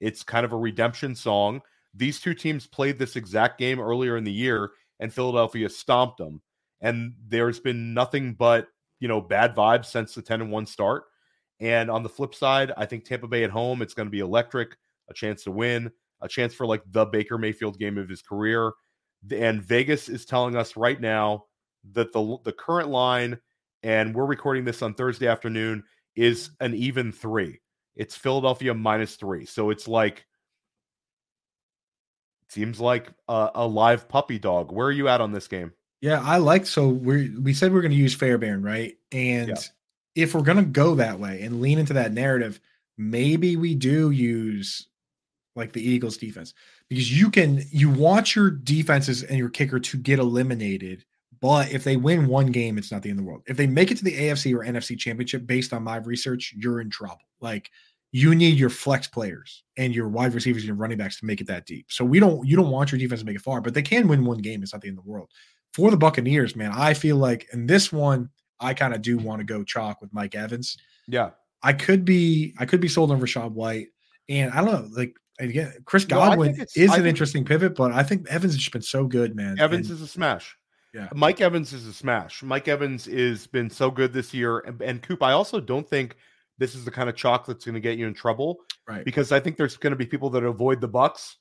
It's kind of a redemption song. These two teams played this exact game earlier in the year, and Philadelphia stomped them. And there's been nothing but, you know, bad vibes since the 10 and 1 start. And on the flip side, I think Tampa Bay at home, it's going to be electric, a chance to win, a chance for like the Baker Mayfield game of his career. And Vegas is telling us right now that the the current line, and we're recording this on Thursday afternoon, is an even three. It's Philadelphia minus three. So it's like seems like a, a live puppy dog. Where are you at on this game? Yeah, I like so we we said we are going to use Fairbairn, right? And yeah if we're going to go that way and lean into that narrative, maybe we do use like the Eagles defense because you can you want your defenses and your kicker to get eliminated. But if they win one game, it's not the end of the world. If they make it to the AFC or NFC championship based on my research, you're in trouble. Like you need your flex players and your wide receivers and your running backs to make it that deep. So we don't you don't want your defense to make it far, but they can win one game. It's not the end of the world. For the Buccaneers, man, I feel like in this one, I kind of do want to go chalk with Mike Evans. Yeah. I could be I could be sold on Rachaad White. And I don't know, like again, Chris Godwin no, is an interesting pivot, but I think Evans has just been so good, man. Evans and, is a smash. Yeah. Mike Evans is a smash. Mike Evans is been so good this year. And, and Coop, I also don't think this is the kind of chalk that's going to get you in trouble. Right. Because I think there's going to be people that avoid the bucks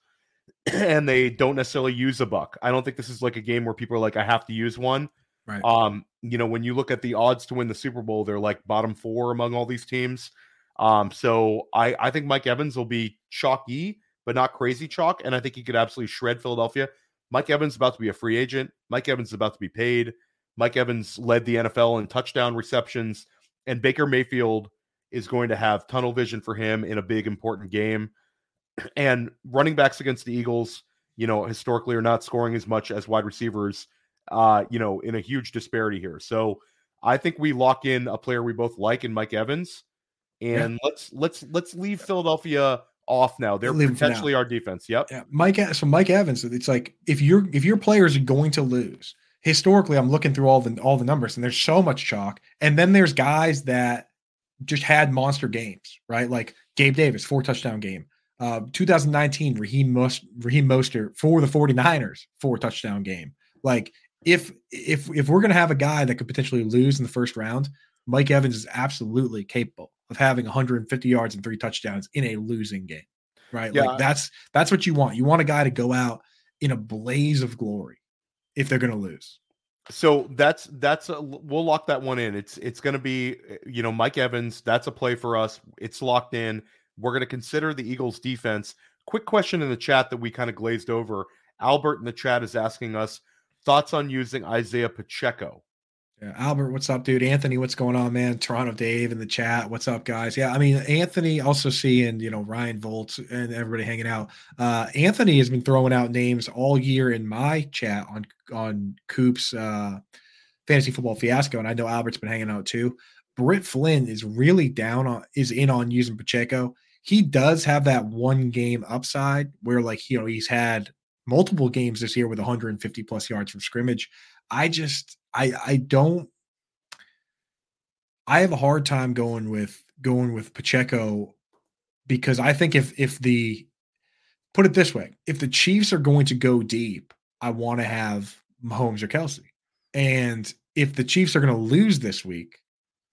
and they don't necessarily use a buck. I don't think this is like a game where people are like, I have to use one. Right. Um, you know, when you look at the odds to win the Super Bowl, they're like bottom four among all these teams. Um, so I I think Mike Evans will be chalky, but not crazy chalk, and I think he could absolutely shred Philadelphia. Mike Evans is about to be a free agent. Mike Evans is about to be paid. Mike Evans led the NFL in touchdown receptions, and Baker Mayfield is going to have tunnel vision for him in a big important game. And running backs against the Eagles, you know, historically are not scoring as much as wide receivers uh, you know, in a huge disparity here. So I think we lock in a player we both like in Mike Evans, and yeah. let's let's let's leave Philadelphia off now. They're potentially our defense. Yep. Yeah, Mike. So Mike Evans. It's like if your if your players are going to lose, historically, I'm looking through all the all the numbers, and there's so much chalk. And then there's guys that just had monster games, right? Like Gabe Davis, four touchdown game. Uh, 2019, Raheem, Most, Raheem Mostert for the 49ers, four touchdown game. Like if if if we're going to have a guy that could potentially lose in the first round, Mike Evans is absolutely capable of having 150 yards and three touchdowns in a losing game. Right? Yeah. Like that's that's what you want. You want a guy to go out in a blaze of glory if they're going to lose. So that's that's a, we'll lock that one in. It's it's going to be eh, you know Mike Evans. That's a play for us. It's locked in. We're going to consider the Eagles defense. Quick question in the chat that we kind of glazed over. Albert in the chat is asking us Thoughts on using Isaiah Pacheco? Yeah, Albert, what's up, dude? Anthony, what's going on, man? Toronto Dave in the chat. What's up, guys? Yeah, I mean, Anthony also seeing, you know, Ryan Volts and everybody hanging out. Uh, Anthony has been throwing out names all year in my chat on on Coop's uh, fantasy football fiasco, and I know Albert's been hanging out too. Britt Flynn is really down on is in on using Pacheco. He does have that one game upside where like you know he's had multiple games this year with 150 plus yards from scrimmage. I just I I don't I have a hard time going with going with Pacheco because I think if if the put it this way, if the Chiefs are going to go deep, I want to have Mahomes or Kelce. And if the Chiefs are going to lose this week,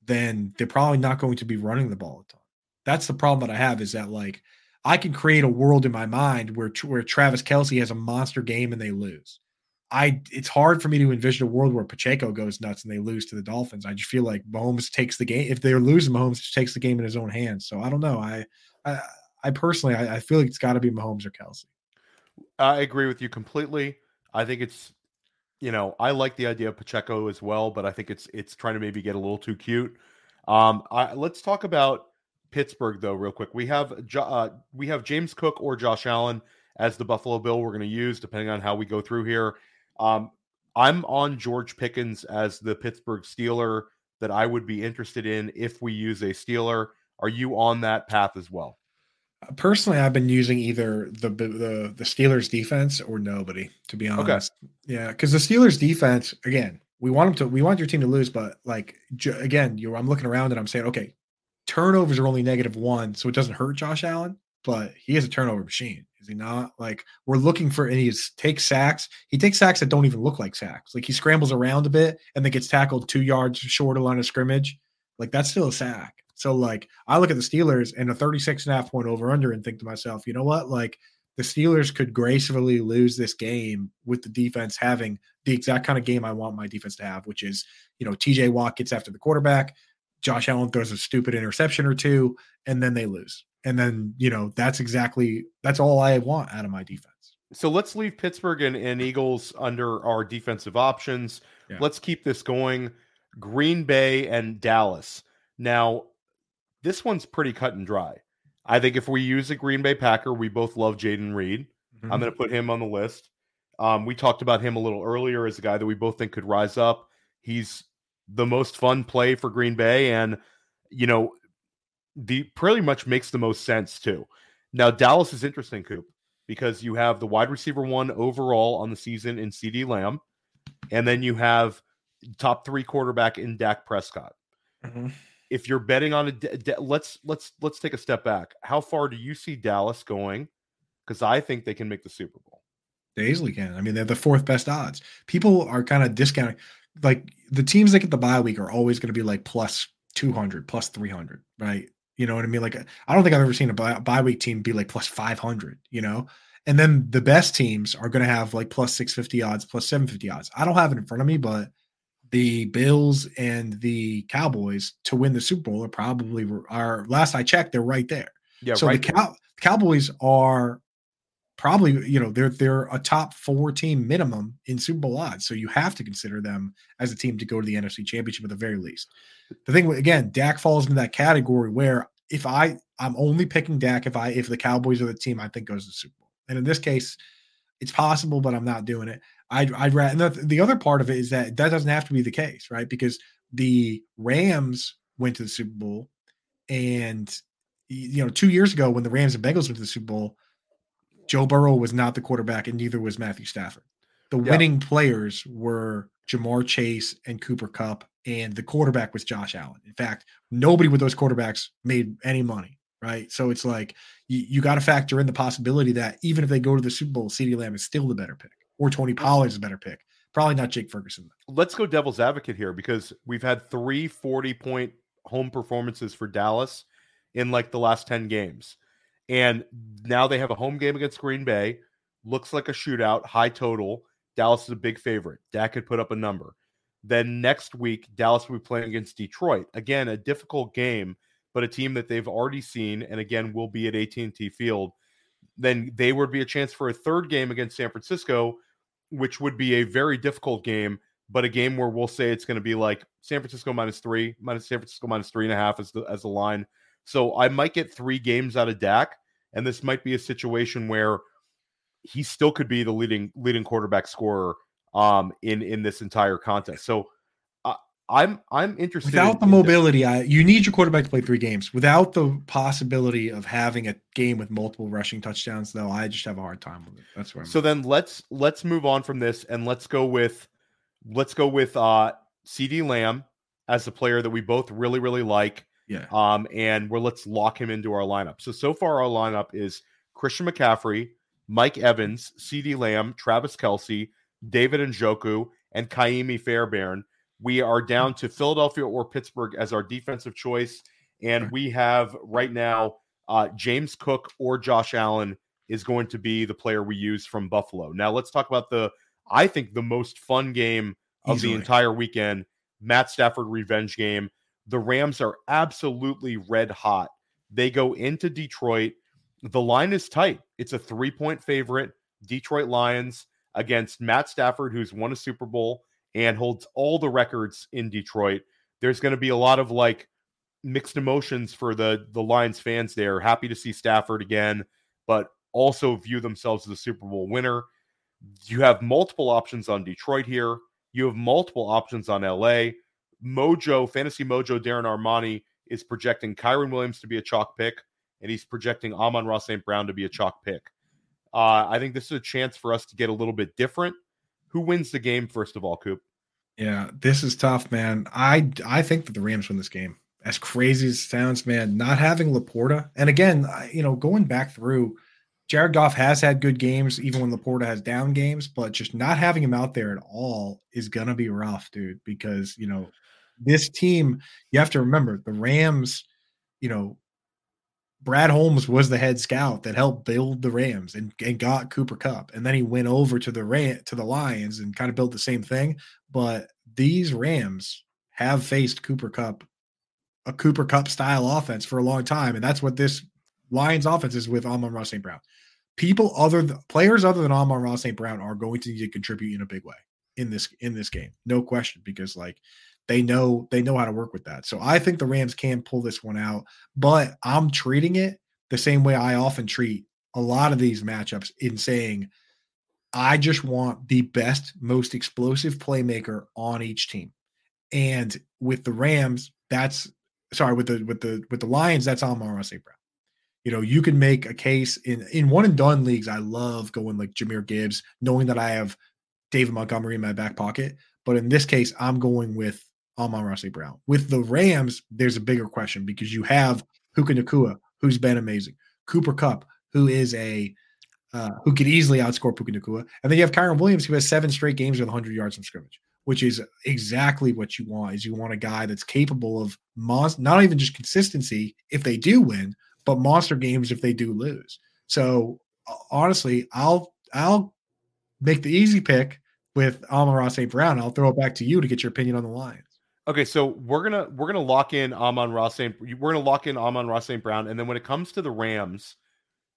then they're probably not going to be running the ball a ton. That's the problem that I have is that like I can create a world in my mind where where Travis Kelce has a monster game and they lose. I it's hard for me to envision a world where Pacheco goes nuts and they lose to the Dolphins. I just feel like Mahomes takes the game. If they're losing, Mahomes just takes the game in his own hands. So I don't know. I I, I personally I, I feel like it's got to be Mahomes or Kelce. I agree with you completely. I think it's you know I like the idea of Pacheco as well, but I think it's it's trying to maybe get a little too cute. Um, I, let's talk about Pittsburgh though, real quick. We have uh, we have James Cook or Josh Allen as the Buffalo Bill we're going to use depending on how we go through here. Um, I'm on George Pickens as the Pittsburgh Steeler that I would be interested in if we use a Steeler. Are you on that path as well? Uh, personally, I've been using either the the the Steelers defense or nobody. To be honest, okay. yeah, because the Steelers defense again, we want them to we want your team to lose, but like again, you I'm looking around and I'm saying, okay, turnovers are only negative one, so it doesn't hurt Josh Allen, but he is a turnover machine. Is he not? Like we're looking for, and he takes sacks. He takes sacks that don't even look like sacks. Like he scrambles around a bit and then gets tackled two yards short of line of scrimmage. Like that's still a sack. So like I look at the Steelers and a 36 and a half point over under and think to myself, you know what? Like the Steelers could gracefully lose this game with the defense having the exact kind of game I want my defense to have, which is, you know, TJ Watt gets after the quarterback, Josh Allen throws a stupid interception or two, and then they lose. And then, you know, that's exactly that's all I want out of my defense. So let's leave Pittsburgh and, and Eagles under our defensive options. Yeah. Let's keep this going. Green Bay and Dallas. Now, this one's pretty cut and dry. I think if we use a Green Bay Packer, we both love Jayden Reed. Mm-hmm. I'm going to put him on the list. Um, we talked about him a little earlier as a guy that we both think could rise up. He's the most fun play for Green Bay, and you know, the pretty much makes the most sense too. Now Dallas is interesting, Coop, because you have the wide receiver one overall on the season in CeeDee Lamb, and then you have top three quarterback in Dak Prescott. Mm-hmm. If you're betting on a, let's let's let's take a step back. How far do you see Dallas going? Because I think they can make the Super Bowl. They easily can. I mean, they're the fourth best odds. People are kind of discounting like the teams that get the bye week are always going to be like plus 200, plus 300, right? You know what I mean? Like, I don't think I've ever seen a bye, bye week team be like plus 500, you know? And then the best teams are going to have like plus 650 odds, plus 750 odds. I don't have it in front of me, but the Bills and the Cowboys to win the Super Bowl are probably are last I checked, they're right there. Yeah, so right the Cow- Cowboys are probably you know they're they're a top four team minimum in Super Bowl odds, so you have to consider them as a team to go to the NFC Championship at the very least. The thing again, Dak falls into that category where if I I'm only picking Dak if I if the Cowboys are the team I think goes to the Super Bowl, and in this case, it's possible, but I'm not doing it. I'd I'd rather the, the other part of it is that that doesn't have to be the case, right? Because the Rams went to the Super Bowl, and you know two years ago when the Rams and Bengals went to the Super Bowl Joe Burrow was not the quarterback, and neither was Matthew Stafford. The yeah. winning players were Ja'Marr Chase and Cooper Kupp, and the quarterback was Josh Allen. In fact, nobody with those quarterbacks made any money, right? So it's like you, you got to factor in the possibility that even if they go to the Super Bowl, CeeDee Lamb is still the better pick, or Tony Pollard is a better pick. Probably not Jake Ferguson. Let's go devil's advocate here because we've had three 40 point home performances for Dallas in like the last 10 games. And now they have a home game against Green Bay. Looks like a shootout, high total. Dallas is a big favorite. Dak could put up a number. Then next week, Dallas will be playing against Detroit. Again, a difficult game, but a team that they've already seen, and again will be at AT&T Field. Then they would be a chance for a third game against San Francisco, which would be a very difficult game, but a game where we'll say it's going to be like San Francisco minus three, minus San Francisco minus three and a half as the as the line. So I might get three games out of Dak, and this might be a situation where he still could be the leading leading quarterback scorer um, in in this entire contest. So uh, I'm I'm interested Without in- the mobility, I you need your quarterback to play three games. Without the possibility of having a game with multiple rushing touchdowns, though, I just have a hard time with it. That's where I'm So then let's let's move on from this and let's go with let's go with uh CeeDee Lamb as the player that we both really really like. Yeah. Um and we're let's lock him into our lineup. So so far our lineup is Christian McCaffrey, Mike Evans, CeeDee Lamb, Travis Kelsey, David Njoku, and Ka'imi Fairbairn. We are down to Philadelphia or Pittsburgh as our defensive choice, and we have right now uh, James Cook or Josh Allen is going to be the player we use from Buffalo. Now let's talk about the I think the most fun game of Easily. the entire weekend, Matt Stafford revenge game. The Rams are absolutely red hot. They go into Detroit. The line is tight. It's a three point favorite. Detroit Lions against Matt Stafford, who's won a Super Bowl and holds all the records in Detroit. There's going to be a lot of like mixed emotions for the the Lions fans there. Happy to see Stafford again, but also view themselves as a Super Bowl winner. You have multiple options on Detroit here. You have multiple options on LA. Mojo, Fantasy Mojo, Darren Armani is projecting Kyren Williams to be a chalk pick, and he's projecting Amon-Ra St. Brown to be a chalk pick. Uh, I think this is a chance for us to get a little bit different. Who wins the game, first of all, Coop? Yeah, this is tough, man. I I think that the Rams win this game. As crazy as it sounds, man, not having LaPorta, and again, you know, going back through, Jared Goff has had good games, even when LaPorta has down games, but just not having him out there at all is gonna be rough, dude. Because you know, this team, you have to remember the Rams. You know, Brad Holmes was the head scout that helped build the Rams and, and got Cooper Kupp, and then he went over to the Ram to the Lions and kind of built the same thing but these Rams have faced Cooper Kupp, a Cooper Kupp style offense for a long time, and that's what this Lions offense is with Amon-Ra St. Brown. People other th- players other than Amon-Ra St. Brown are going to need to contribute in a big way in this in this game, no question, because like they know they know how to work with that. So I think the Rams can pull this one out, but I'm treating it the same way I often treat a lot of these matchups in saying I just want the best, most explosive playmaker on each team. And with the Rams, that's sorry, with the with the with the Lions, that's Amon St. Brown. You know, you can make a case in in one and done leagues. I love going like Jahmyr Gibbs, knowing that I have David Montgomery in my back pocket. But in this case, I'm going with Amon-Ra St. Brown. With the Rams, there's a bigger question because you have Puka Nacua, who's been amazing, Cooper Kupp, who is a uh, who could easily outscore Puka Nacua. And then you have Kyren Williams, who has seven straight games with 100 yards from scrimmage, which is exactly what you want. Is you want a guy that's capable of mon- not even just consistency if they do win, but monster games if they do lose. So uh, honestly, I'll I'll make the easy pick with Amon-Ra St. Brown. I'll throw it back to you to get your opinion on the Lions. Okay, so we're gonna we're gonna lock in Amon-Ra St. We're gonna lock in Amon-Ra St. Brown, and then when it comes to the Rams,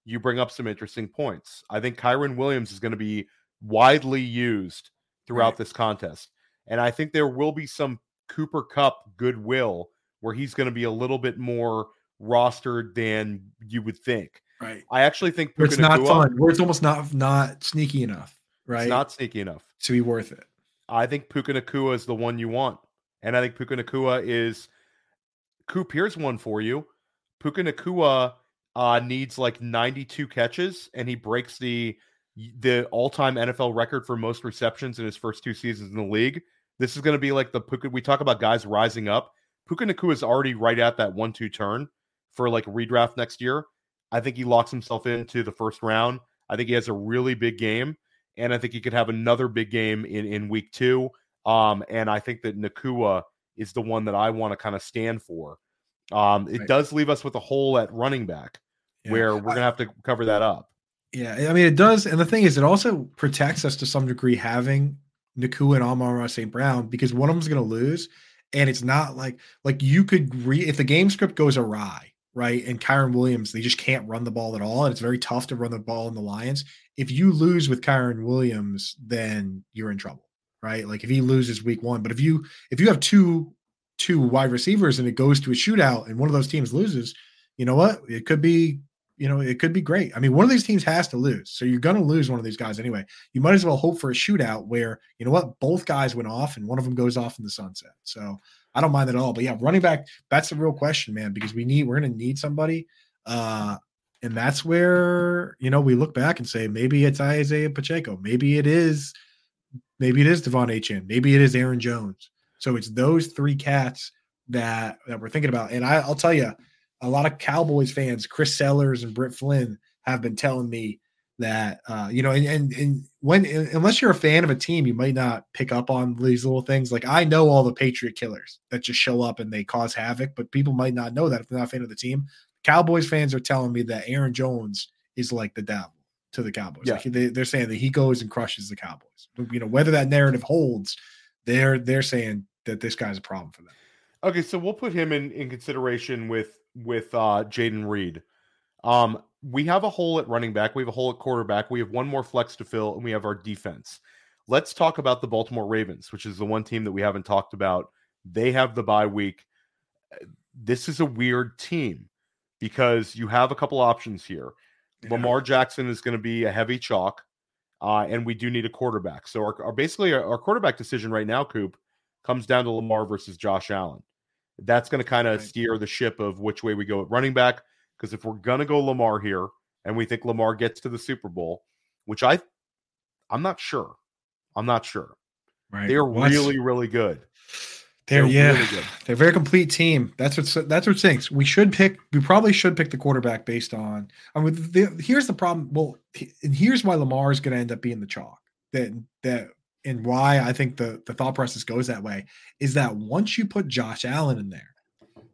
you bring up some interesting points. I think Kyren Williams is going to be widely used throughout Right. this contest, and I think there will be some Cooper Kupp goodwill where he's going to be a little bit more rostered than you would think. Right. I actually think Where it's not Nacua- fun. Where it's almost not not sneaky enough. Right. It's not sneaky enough. to be worth it. I think Puka Nacua is the one you want. And I think Puka Nacua is Coop, here's one for you. Puka Nacua uh, needs like 92 catches and he breaks the the all-time NFL record for most receptions in his first two seasons in the league. This is going to be like the Puka we talk about guys rising up. Puka Nacua is already right at that 1-2 turn for like redraft next year. I think he locks himself into the first round. I think he has a really big game and I think he could have another big game in in week two. Um, and I think that Nacua is the one that I want to kind of stand for. Um, it Right. does leave us with a hole at running back Yeah. where we're gonna have to cover that up. Yeah, I mean it does, and the thing is, it also protects us to some degree having Nacua and Ra St. Brown because one of them's going to lose, and it's not like like you could re if the game script goes awry, right? And Kyren Williams, they just can't run the ball at all, and it's very tough to run the ball in the Lions. If you lose with Kyren Williams, then you're in trouble, right? Like if he loses week one, but if you if you have two two wide receivers and it goes to a shootout and one of those teams loses, you know what? It could be you know, it could be great. I mean, one of these teams has to lose. So you're going to lose one of these guys anyway. You might as well hope for a shootout where, you know what, both guys went off and one of them goes off in the sunset. So I don't mind that at all. But yeah, running back, that's the real question, man, because we need, we're going to need somebody. Uh, and that's where, you know, we look back and say, maybe it's Isaiah Pacheco. Maybe it is, maybe it is De'Von Achane. Maybe it is Aaron Jones. So it's those three cats that, that we're thinking about. And I, I'll tell you, a lot of Cowboys fans, Chris Sellers and Britt Flynn, have been telling me that uh, you know, and, and and when unless you're a fan of a team, you might not pick up on these little things. Like I know all the Patriot killers that just show up and they cause havoc, but people might not know that if they're not a fan of the team. Cowboys fans are telling me that Aaron Jones is like the devil to the Cowboys. Yeah. Like they, they're saying that he goes and crushes the Cowboys. You know, whether that narrative holds, they're they're saying that this guy's a problem for them. Okay, so we'll put him in in consideration with with uh Jayden Reed. Um, we have a hole at running back, we have a hole at quarterback, we have one more flex to fill, and we have our defense. Let's talk about the Baltimore Ravens, which is the one team that we haven't talked about. They have the bye week. This is a weird team because you have a couple options here. Yeah. Lamar Jackson is going to be a heavy chalk, uh, and we do need a quarterback. So our, our basically our, our quarterback decision right now, Coop, comes down to Lamar versus Josh Allen. That's going to kind of Right. steer the ship of which way we go at running back. Because if we're going to go Lamar here, and we think Lamar gets to the Super Bowl, which I, I'm not sure. I'm not sure. Right. They are Well, really, really good. They're, They're yeah, really good. they're a very complete team. That's what's that's what stinks. We should pick. We probably should pick the quarterback based on. I mean, the, here's the problem. Well, and here's why Lamar is going to end up being the chalk. That that and why I think the the thought process goes that way is that once you put Josh Allen in there,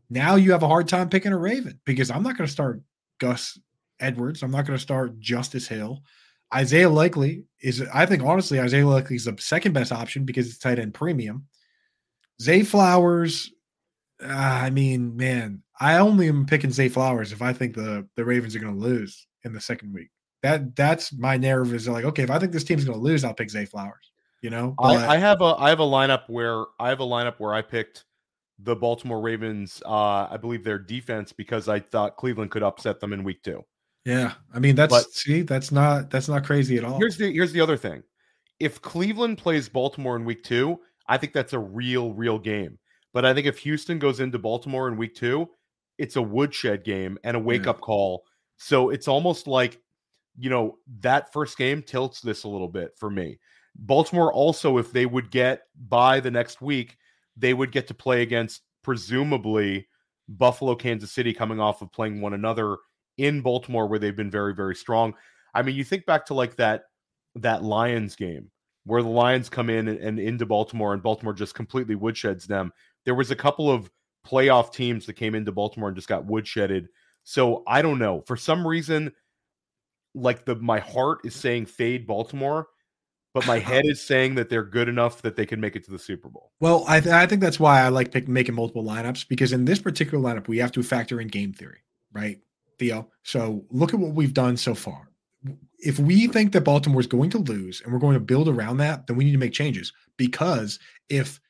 now you have a hard time picking a Raven because I'm not going to start Gus Edwards. I'm not going to start Justice Hill. Isaiah Likely is, I think, honestly, Isaiah Likely is the second best option because it's tight end premium. Zay Flowers, uh, I mean, man, I only am picking Zay Flowers if I think the the Ravens are going to lose in the second week. That that's my narrative is like, okay, if I think this team's going to lose, I'll pick Zay Flowers. You know, But- I, I have a I have a lineup where I have a lineup where I picked the Baltimore Ravens. Uh, I believe their defense because I thought Cleveland could upset them in week two. yeah, I mean, that's But- see, that's not that's not crazy at all. Here's the here's the other thing. If Cleveland plays Baltimore in week two, I think that's a real, real game. But I think if Houston goes into Baltimore in week two, it's a woodshed game and a wake Yeah. up call. So it's almost like, you know, that first game tilts this a little bit for me. Baltimore also, if they would get by the next week, they would get to play against presumably Buffalo, Kansas City, coming off of playing one another in Baltimore, where they've been very, very strong. I mean, you think back to like that that Lions game where the Lions come in and, and into Baltimore, and Baltimore just completely woodsheds them. There was a couple of playoff teams that came into Baltimore and just got woodshedded. So I don't know. For some reason, like the my heart is saying fade Baltimore, but my head is saying that they're good enough that they can make it to the Super Bowl. Well, I, th- I think that's why I like pick, making multiple lineups because in this particular lineup, we have to factor in game theory, right, Theo? So look at what we've done so far. If we think that Baltimore is going to lose and we're going to build around that, then we need to make changes because if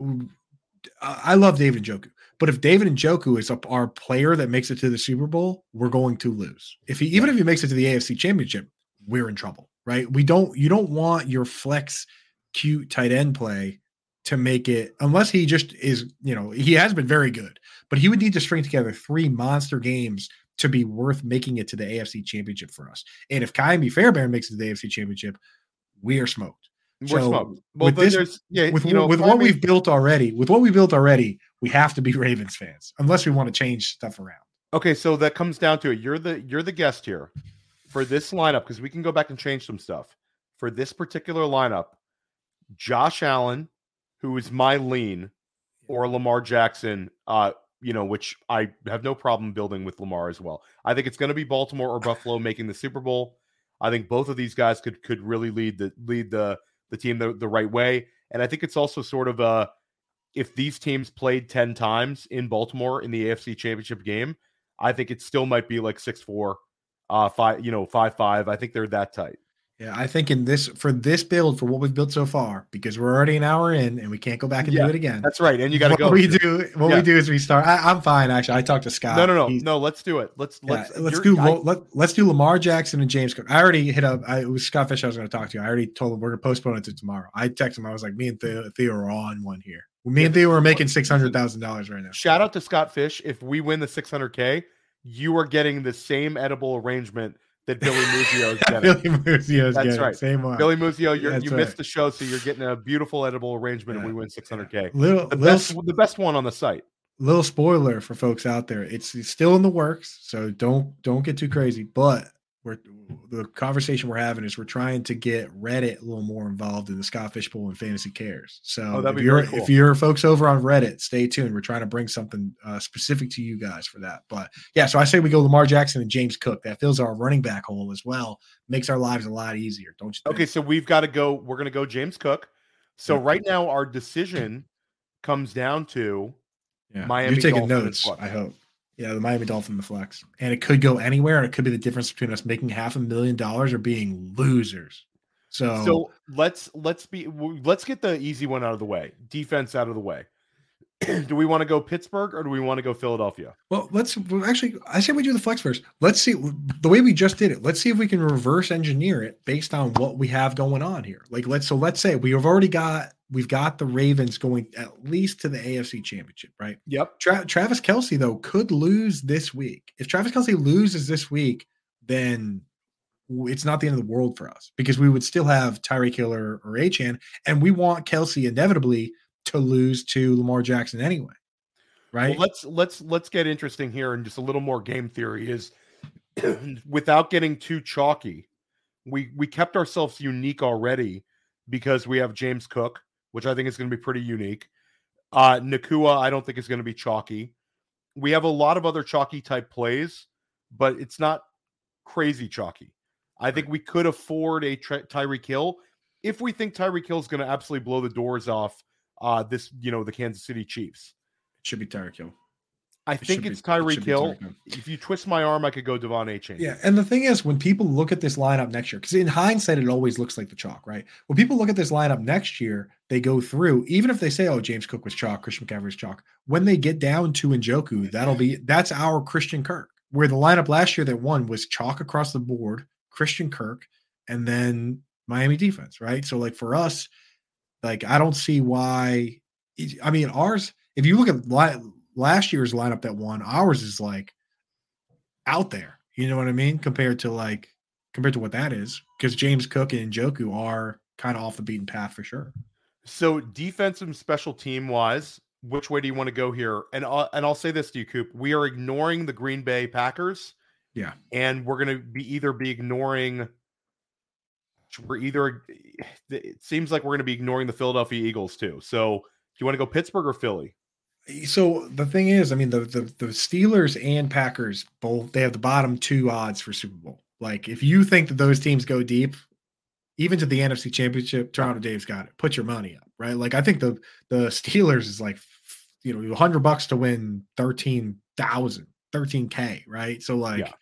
I I love David Njoku, but if David Njoku is up our player that makes it to the Super Bowl, we're going to lose. If he even if he makes it to the AFC Championship, we're in trouble, right? We don't you don't want your flex cute tight end play to make it unless he just is, you know, he has been very good, but he would need to string together three monster games to be worth making it to the AFC championship for us. And if Ka'imi Fairbairn makes it to the AFC championship, we are smoked. We're So, smoked. Well, with this- yeah, With, you know, with what we've built already, with what we built already, we have to be Ravens fans, unless we want to change stuff around. Okay, so that comes down to it. You're the you're the guest here for this lineup because we can go back and change some stuff. For this particular lineup, Josh Allen, who is my lean, or Lamar Jackson, uh, you know, which I have no problem building with Lamar as well. I think it's going to be Baltimore or Buffalo making the Super Bowl. I think both of these guys could could really lead the lead the the team the, the right way. And I think it's also sort of a if these teams played 10 times in Baltimore in the AFC championship game, I think it still might be like six four, uh five, you know, five five. I think they're that tight. Yeah, I think in this for this build for what we've built so far, because we're already an hour in and we can't go back and Yeah, do it again. That's right. And you got to what go. we do. What Yeah. we do is we start. I, I'm fine actually. I talked to Scott. No, no, no, He's- no. Let's do it. Let's Yeah, let's let's do I- let, let's do Lamar Jackson and James Cook. I already hit up. I, it was Scott Fish. I was going to talk to you. I already told him we're going to postpone it to tomorrow. I texted him. I was like, me and Theo, Theo are on one here. Me and Theo are making six hundred thousand dollars right now. Shout out to Scott Fish. If we win the 600K, you are getting the same edible arrangement that Billy Muzio is getting. Billy Muzio's That's getting right. Same one. Billy Muzio, you right. missed the show, so you're getting a beautiful edible arrangement Yeah. and we win 600K. little The little best, the best one on the site. little spoiler for folks out there it's, it's still in the works so don't don't get too crazy but we're the conversation we're having is we're trying to get reddit a little more involved in the scott fish bowl and fantasy cares so Oh, if you're cool. if you're folks over on reddit stay tuned we're trying to bring something uh, specific to you guys for that but yeah so i say we go lamar jackson and james cook that fills our running back hole as well makes our lives a lot easier don't you think? Okay, so we've got to go. We're going to go James Cook. So Yeah. right now, our decision comes down to yeah Miami you're taking Dolphin and notes i hope Yeah, the Miami Dolphin, the flex, and it could go anywhere, and it could be the difference between us making half a million dollars or being losers. So, So let's let's be let's get the easy one out of the way. Defense out of the way. do we want to go Pittsburgh or do we want to go Philadelphia? well, let's well, actually. I say we do the flex first. Let's see the way we just did it. Let's see if we can reverse engineer it based on what we have going on here. Like, let's so let's say we have already got we've got the Ravens going at least to the AFC Championship, right? Yep. Tra- Travis Kelce though could lose this week. If Travis Kelce loses this week, then it's not the end of the world for us because we would still have Tyreek Hill or, or Achane, and we want Kelce inevitably to lose to Lamar Jackson anyway, right? Well, let's let's let's get interesting here and just a little more game theory is without getting too chalky. We we kept ourselves unique already because we have James Cook, which I think is going to be pretty unique. Uh Nacua, I don't think is going to be chalky. We have a lot of other chalky type plays, but it's not crazy chalky. I think we could afford a Ty- Tyreek Hill if we think Tyreek Hill is going to absolutely blow the doors off uh this, you know, the Kansas City Chiefs. it should be Tyreek Hill. I It think should be- it's it Tyreek Hill. If you twist my arm, I could go De'Von Achane. Yeah, and the thing is, when people look at this lineup next year, because in hindsight, it always looks like the chalk, right? When people look at this lineup next year, they go through, even if they say, "Oh, James Cook was chalk, Christian McCaffrey was chalk." When they get down to Njoku, that'll be that's our Christian Kirk. Where the lineup last year that won was chalk across the board, Christian Kirk, and then Miami defense, right? So, like for us, like I don't see why. I mean, ours. If you look at li- last year's lineup that won, ours is like out there. You know what I mean? Compared to like compared to what that is, because James Cook and Njoku are kind of off the beaten path for sure. So defensive and special team wise, which way do you want to go here? And I'll, and I'll say this to you, Coop. We are ignoring the Green Bay Packers. Yeah. And we're going to be either be ignoring. We're either. It seems like we're going to be ignoring the Philadelphia Eagles too. So do you want to go Pittsburgh or Philly? So the thing is, I mean, the, the the Steelers and Packers both they have the bottom two odds for Super Bowl. Like, if you think that those teams go deep, even to the NFC Championship, Toronto Dave's got it. Put your money up, right? Like, I think the the Steelers is like, you know, hundred bucks to win 13,000, 13k, right? So like, Yeah.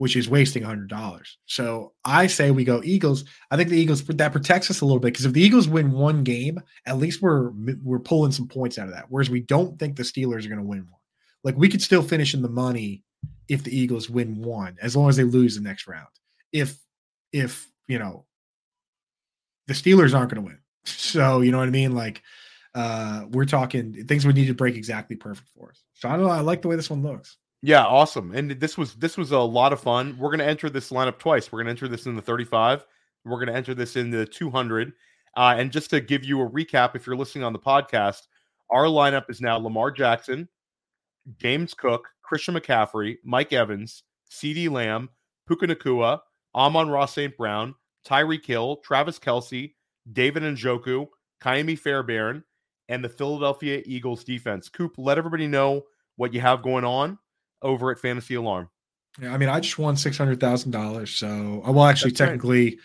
Which is wasting hundred dollars. So I say we go Eagles. I think the Eagles that protects us a little bit because if the Eagles win one game, at least we're we're pulling some points out of that. Whereas we don't think the Steelers are going to win one. Like we could still finish in the money if the Eagles win one, as long as they lose the next round. If if you know the Steelers aren't going to win, so you know what I mean. Like uh we're talking things would need to break exactly perfect for us. So I don't know. I like the way this one looks. Yeah, awesome. And this was this was a lot of fun. We're going to enter this lineup twice. We're going to enter this in the 35. We're going to enter this in the 200. Uh, and just to give you a recap, if you're listening on the podcast, our lineup is now Lamar Jackson, James Cook, Christian McCaffrey, Mike Evans, CeeDee Lamb, Puka Nacua, Amon Ross St. Brown, Tyreek Hill, Travis Kelce, David Njoku, Ka'imi Fairbairn, and the Philadelphia Eagles defense. Coop, let everybody know what you have going on over at Fantasy Alarm. Yeah, I mean, I just won six hundred thousand dollars. So, uh, well, actually, That's right. technically,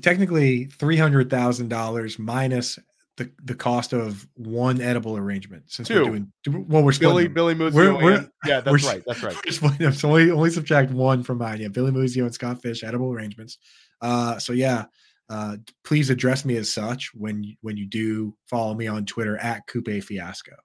technically three hundred thousand dollars minus the the cost of one edible arrangement. Since we we're doing, well, we're Billy, them. Billy Muzio. We're- we're- yeah, that's we're- right. That's right. We're. So only only subtract one from mine. Yeah, Billy Muzio and Scott Fish edible arrangements. Uh, so yeah, uh, please address me as such when you, when you do follow me on Twitter at Coop Fiasco,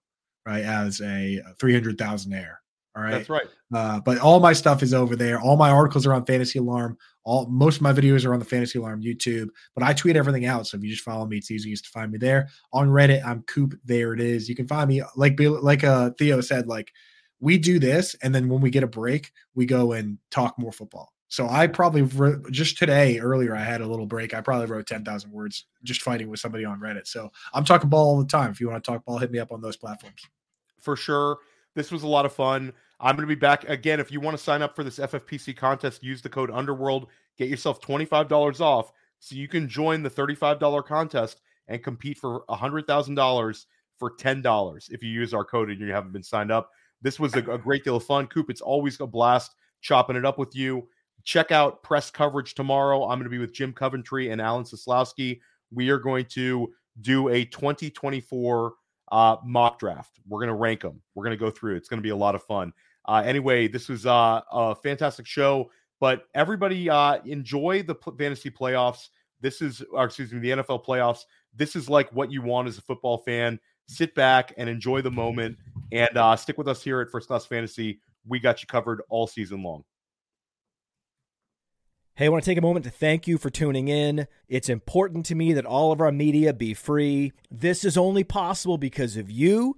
right? As a three hundred thousand air. All right. That's right. Uh, but all my stuff is over there. All my articles are on Fantasy Alarm. All most of my videos are on the Fantasy Alarm YouTube. But I tweet everything out. So if you just follow me, it's easiest to find me there. On Reddit, I'm Coop. There it is. You can find me like like uh, Theo said. Like we do this, and then when we get a break, we go and talk more football. So I probably wrote, just today earlier I had a little break. I probably wrote ten thousand words just fighting with somebody on Reddit. So I'm talking ball all the time. If you want to talk ball, hit me up on those platforms. For sure. This was a lot of fun. I'm going to be back again. If you want to sign up for this FFPC contest, use the code Underworld. Get yourself $25 off so you can join the $35 contest and compete for $100,000 for $10 if you use our code and you haven't been signed up. This was a, a great deal of fun. Coop, it's always a blast chopping it up with you. Check out press coverage tomorrow. I'm going to be with Jim Coventry and Alan Seslowsky. We are going to do a 2024 uh, mock draft. We're going to rank them. We're going to go through. It's going to be a lot of fun. Uh, anyway, this was uh, a fantastic show. But everybody uh, enjoy the fantasy playoffs. This is, excuse me, the NFL playoffs. This is like what you want as a football fan. Sit back and enjoy the moment, and uh, stick with us here at First Class Fantasy. We got you covered all season long. Hey, I want to take a moment to thank you for tuning in. It's important to me that all of our media be free. This is only possible because of you